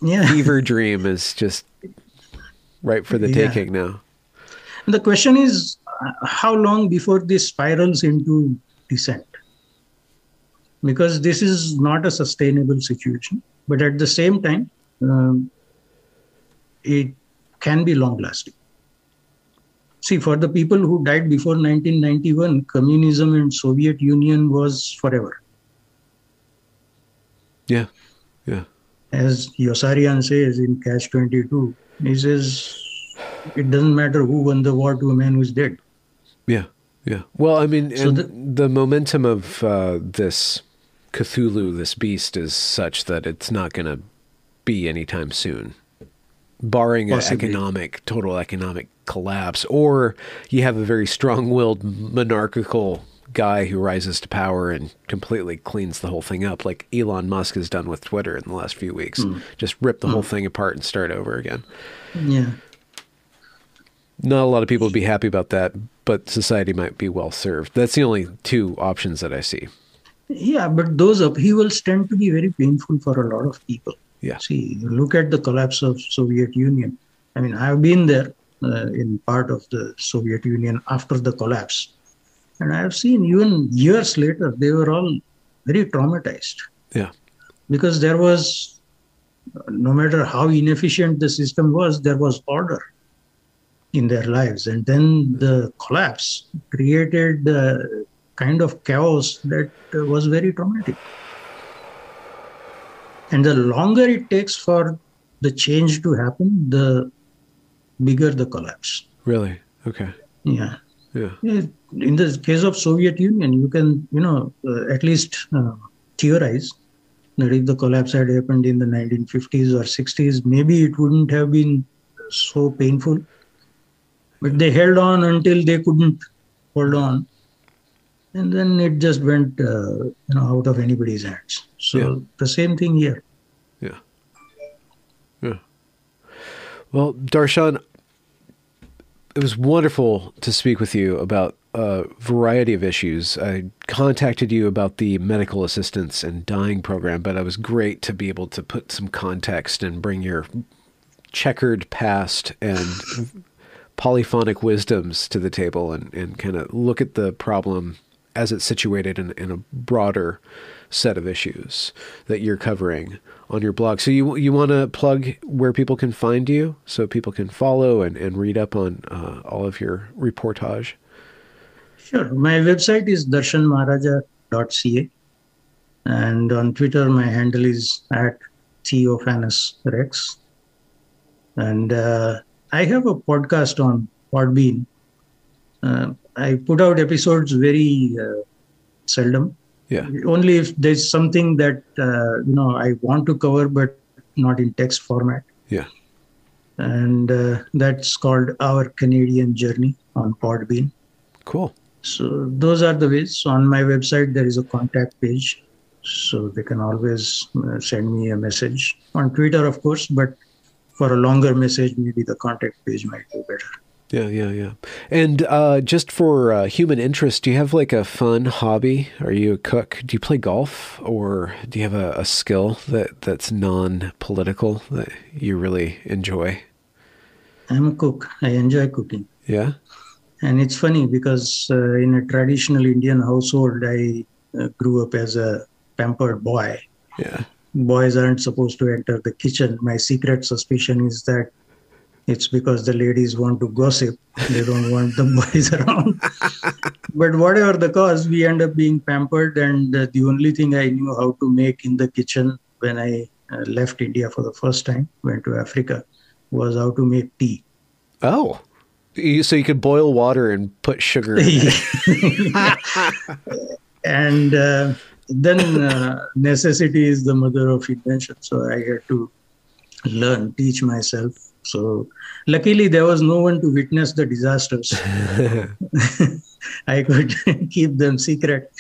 Speaker 2: yeah.
Speaker 1: fever dream is just right for the yeah. taking now.
Speaker 2: and The question is how long before this spirals into descent? because this is not a sustainable situation. But at the same time, um, it can be long lasting. See, for the people who died before 1991, communism and Soviet Union was forever.
Speaker 1: Yeah, yeah.
Speaker 2: As Yossarian says in Catch 22, he says, it doesn't matter who won the war to a man who's dead.
Speaker 1: Yeah, yeah. Well, I mean, so the, the, momentum of uh, this Cthulhu, this beast, is such that it's not going to be anytime soon, barring an economic, total economic collapse, or you have a very strong-willed monarchical guy who rises to power and completely cleans the whole thing up, like Elon Musk has done with Twitter in the last few weeks. Mm. Just rip the mm. whole thing apart and start over again.
Speaker 2: Yeah.
Speaker 1: Not a lot of people would be happy about that, but society might be well served. That's the only two options that I see.
Speaker 2: Yeah, but those upheavals tend to be very painful for a lot of people.
Speaker 1: Yeah.
Speaker 2: See, look at the collapse of Soviet Union. I mean, I've been there uh, in part of the Soviet Union after the collapse, and I have seen even years later they were all very traumatized.
Speaker 1: Yeah.
Speaker 2: Because there was, no matter how inefficient the system was, there was order in their lives, and then the collapse created. the kind of chaos that uh, was very traumatic. And the longer it takes for the change to happen, the bigger the collapse.
Speaker 1: Really? Okay.
Speaker 2: Yeah.
Speaker 1: Yeah.
Speaker 2: Yeah, In the case of Soviet Union, you can, you know, uh, at least uh, theorize that if the collapse had happened in the 1950s or 60s, maybe it wouldn't have been so painful. But they held on until they couldn't hold on, and then it just went, uh, you know, out of anybody's hands. So
Speaker 1: Yeah.
Speaker 2: the same thing here.
Speaker 1: Yeah. Yeah. Well, Darshan, it was wonderful to speak with you about a variety of issues. I contacted you about the medical assistance and dying program, but it was great to be able to put some context and bring your checkered past and polyphonic wisdoms to the table and, and kind of look at the problem as it's situated in, in a broader set of issues that you're covering on your blog. So you you want to plug where people can find you so people can follow and, and read up on uh, all of your reportage.
Speaker 2: Sure. My website is darshanmaharaja.ca. And on Twitter, my handle is at Theophanes Rex. And uh, I have a podcast on Podbean. Uh, I put out episodes very uh, seldom,
Speaker 1: Yeah.
Speaker 2: only if there's something that uh, you know I want to cover, but not in text format.
Speaker 1: Yeah.
Speaker 2: And uh, that's called Our Canadian Journey on Podbean.
Speaker 1: Cool.
Speaker 2: So those are the ways. So on my website, there is a contact page. So they can always uh, send me a message on Twitter, of course, but for a longer message, maybe the contact page might be better.
Speaker 1: Yeah, yeah, yeah. And uh, just for uh, human interest, do you have like a fun hobby? Are you a cook? Do you play golf, or do you have a, a skill that that's non-political that you really enjoy?
Speaker 2: I'm a cook. I enjoy cooking.
Speaker 1: Yeah.
Speaker 2: And it's funny because uh, in a traditional Indian household, I uh, grew up as a pampered boy.
Speaker 1: Yeah.
Speaker 2: Boys aren't supposed to enter the kitchen. My secret suspicion is that it's because the ladies want to gossip. They don't want the boys around. but whatever the cause, we end up being pampered. And uh, the only thing I knew how to make in the kitchen when I uh, left India for the first time, went to Africa, was how to make tea.
Speaker 1: Oh. You, so you could boil water and put sugar in it.
Speaker 2: and uh, then uh, necessity is the mother of invention. So I had to learn, teach myself. So luckily there was no one to witness the disasters. I could keep them secret.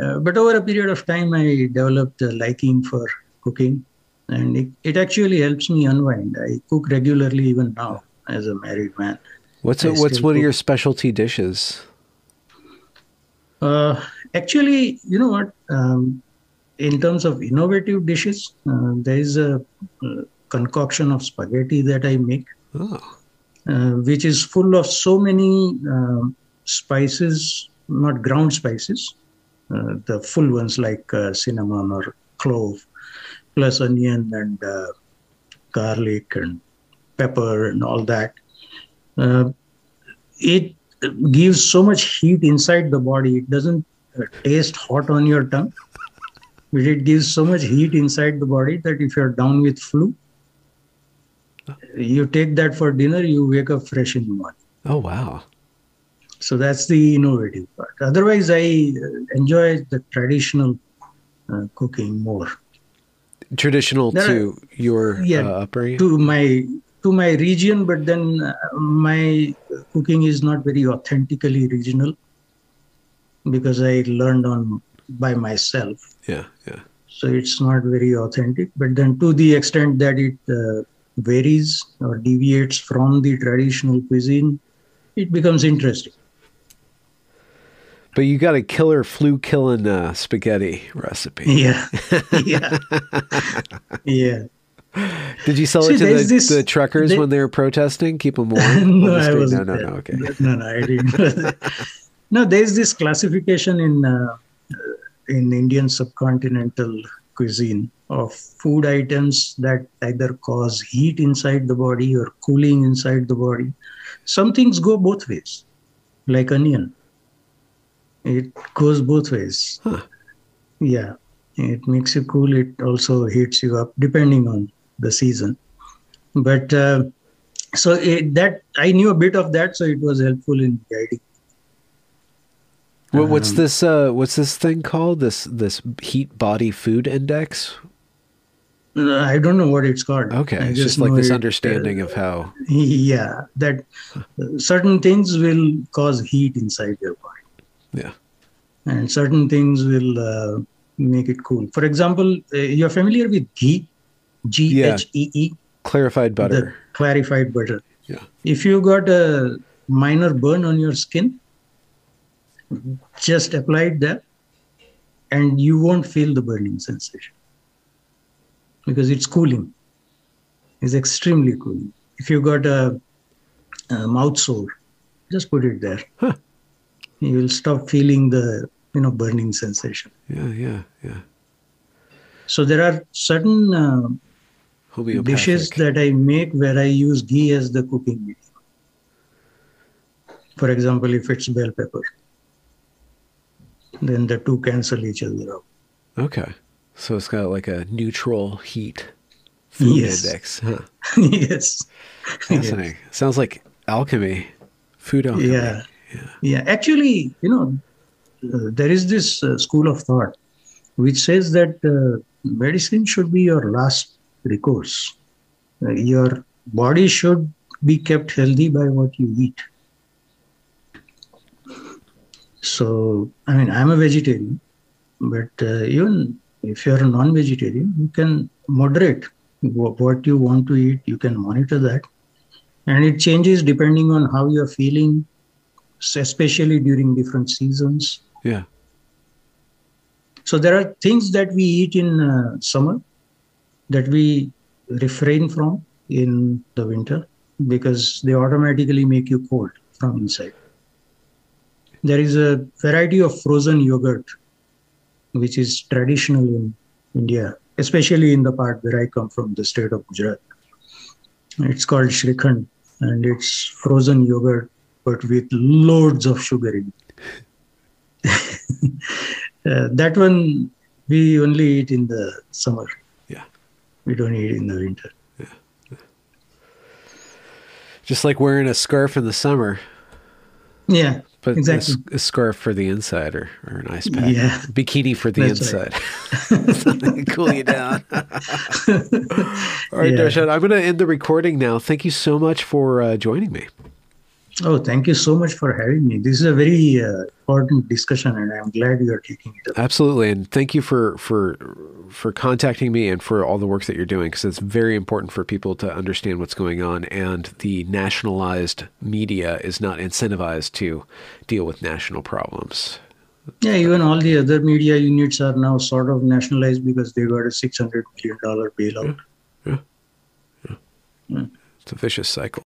Speaker 2: Uh, but over a period of time, I developed a liking for cooking, and it, it actually helps me unwind. I cook regularly even now as a married man.
Speaker 1: What's a, what's one of your specialty dishes?
Speaker 2: Uh, actually, you know what? Um, in terms of innovative dishes, uh, there is a uh, concoction of spaghetti that I make,
Speaker 1: Oh.
Speaker 2: uh, which is full of so many um, spices, not ground spices, uh, the full ones like uh, cinnamon or clove, plus onion and uh, garlic and pepper and all that. Uh, it gives so much heat inside the body. It doesn't taste hot on your tongue, but it gives so much heat inside the body that if you're down with flu, you take that for dinner, you wake up fresh in the morning.
Speaker 1: Oh wow.
Speaker 2: So that's the innovative part. Otherwise, I uh, enjoy the traditional uh, cooking more.
Speaker 1: Traditional
Speaker 2: There
Speaker 1: to your
Speaker 2: Yeah,
Speaker 1: uh, upbringing.
Speaker 2: to my to my region, but then uh, my cooking is not very authentically regional because I learned on by myself.
Speaker 1: yeah, yeah.
Speaker 2: So it's not very authentic. But then to the extent that it uh, varies or deviates from the traditional cuisine, it becomes interesting.
Speaker 1: But you got a killer flu killing uh, spaghetti recipe.
Speaker 2: Yeah, yeah, yeah.
Speaker 1: Did you sell
Speaker 2: See,
Speaker 1: it to the,
Speaker 2: this-
Speaker 1: the truckers
Speaker 2: there-
Speaker 1: when they were protesting? Keep them warm.
Speaker 2: no,
Speaker 1: the
Speaker 2: I wasn't
Speaker 1: No, no, no. Okay.
Speaker 2: No, no, I didn't. No, there's this classification in uh, in Indian subcontinental cuisine of food items that either cause heat inside the body or cooling inside the body. Some things go both ways, like onion. It goes both ways.
Speaker 1: Huh.
Speaker 2: Yeah, it makes you cool. It also heats you up, depending on the season. But uh, so it, that I knew a bit of that, so it was helpful in guiding.
Speaker 1: What, what's this? Uh, what's this thing called? This this heat body food index?
Speaker 2: Uh, I don't know what it's called.
Speaker 1: Okay,
Speaker 2: I
Speaker 1: it's just like this
Speaker 2: it, uh,
Speaker 1: understanding of how.
Speaker 2: Yeah, that uh, certain things will cause heat inside your body,
Speaker 1: Yeah.
Speaker 2: and certain things will uh, make it cool. For example, uh, you're familiar with ghee, G. H E E,
Speaker 1: Clarified
Speaker 2: the
Speaker 1: butter.
Speaker 2: clarified butter.
Speaker 1: Yeah.
Speaker 2: If you got a minor burn on your skin, just apply it there, and you won't feel the burning sensation because it's cooling. It's extremely cooling. If you got a, a mouth sore, just put it there.
Speaker 1: Huh.
Speaker 2: You will stop feeling the you know burning sensation.
Speaker 1: Yeah, yeah, yeah.
Speaker 2: So there are certain uh, dishes that I make where I use ghee as the cooking medium. For example, if it's bell pepper, then the two cancel each other out.
Speaker 1: Okay, so it's got like a neutral heat food
Speaker 2: Yes.
Speaker 1: index. Huh.
Speaker 2: yes.
Speaker 1: Fascinating. Sounds like alchemy, food alchemy.
Speaker 2: Yeah. Yeah. Actually, you know, uh, there is this uh, school of thought which says that uh, medicine should be your last recourse. Uh, your body should be kept healthy by what you eat. So, I mean, I'm a vegetarian, but uh, even if you're a non vegetarian, you can moderate what you want to eat, you can monitor that. And it changes depending on how you're feeling, especially during different seasons.
Speaker 1: Yeah.
Speaker 2: So there are things that we eat in uh, summer that we refrain from in the winter because they automatically make you cold from inside. There is a variety of frozen yogurt which is traditional in India, especially in the part where I come from, the state of Gujarat. It's called Shrikhand and it's frozen yogurt but with loads of sugar in it. Uh, that one we only eat in the summer.
Speaker 1: Yeah.
Speaker 2: We don't eat in the winter. Yeah.
Speaker 1: Just like wearing a scarf in the summer,
Speaker 2: Yeah,
Speaker 1: but a
Speaker 2: exactly.
Speaker 1: s- a, scarf for the inside or, or an ice pack.
Speaker 2: Yeah.
Speaker 1: Bikini for the
Speaker 2: That's
Speaker 1: inside. Something to cool you down. All right,
Speaker 2: Yeah.
Speaker 1: Darshan, I'm going to end the recording now. Thank you so much for uh, joining me.
Speaker 2: Oh, thank you so much for having me. This is a very uh, important discussion, and I'm glad you are taking it up.
Speaker 1: Absolutely, and thank you for for for contacting me and for all the work that you're doing because it's very important for people to understand what's going on. And the nationalized media is not incentivized to deal with national problems.
Speaker 2: Yeah, even all the other media units are now sort of nationalized because they got a $600 million bailout. Yeah. Hmm.
Speaker 1: It's a vicious cycle.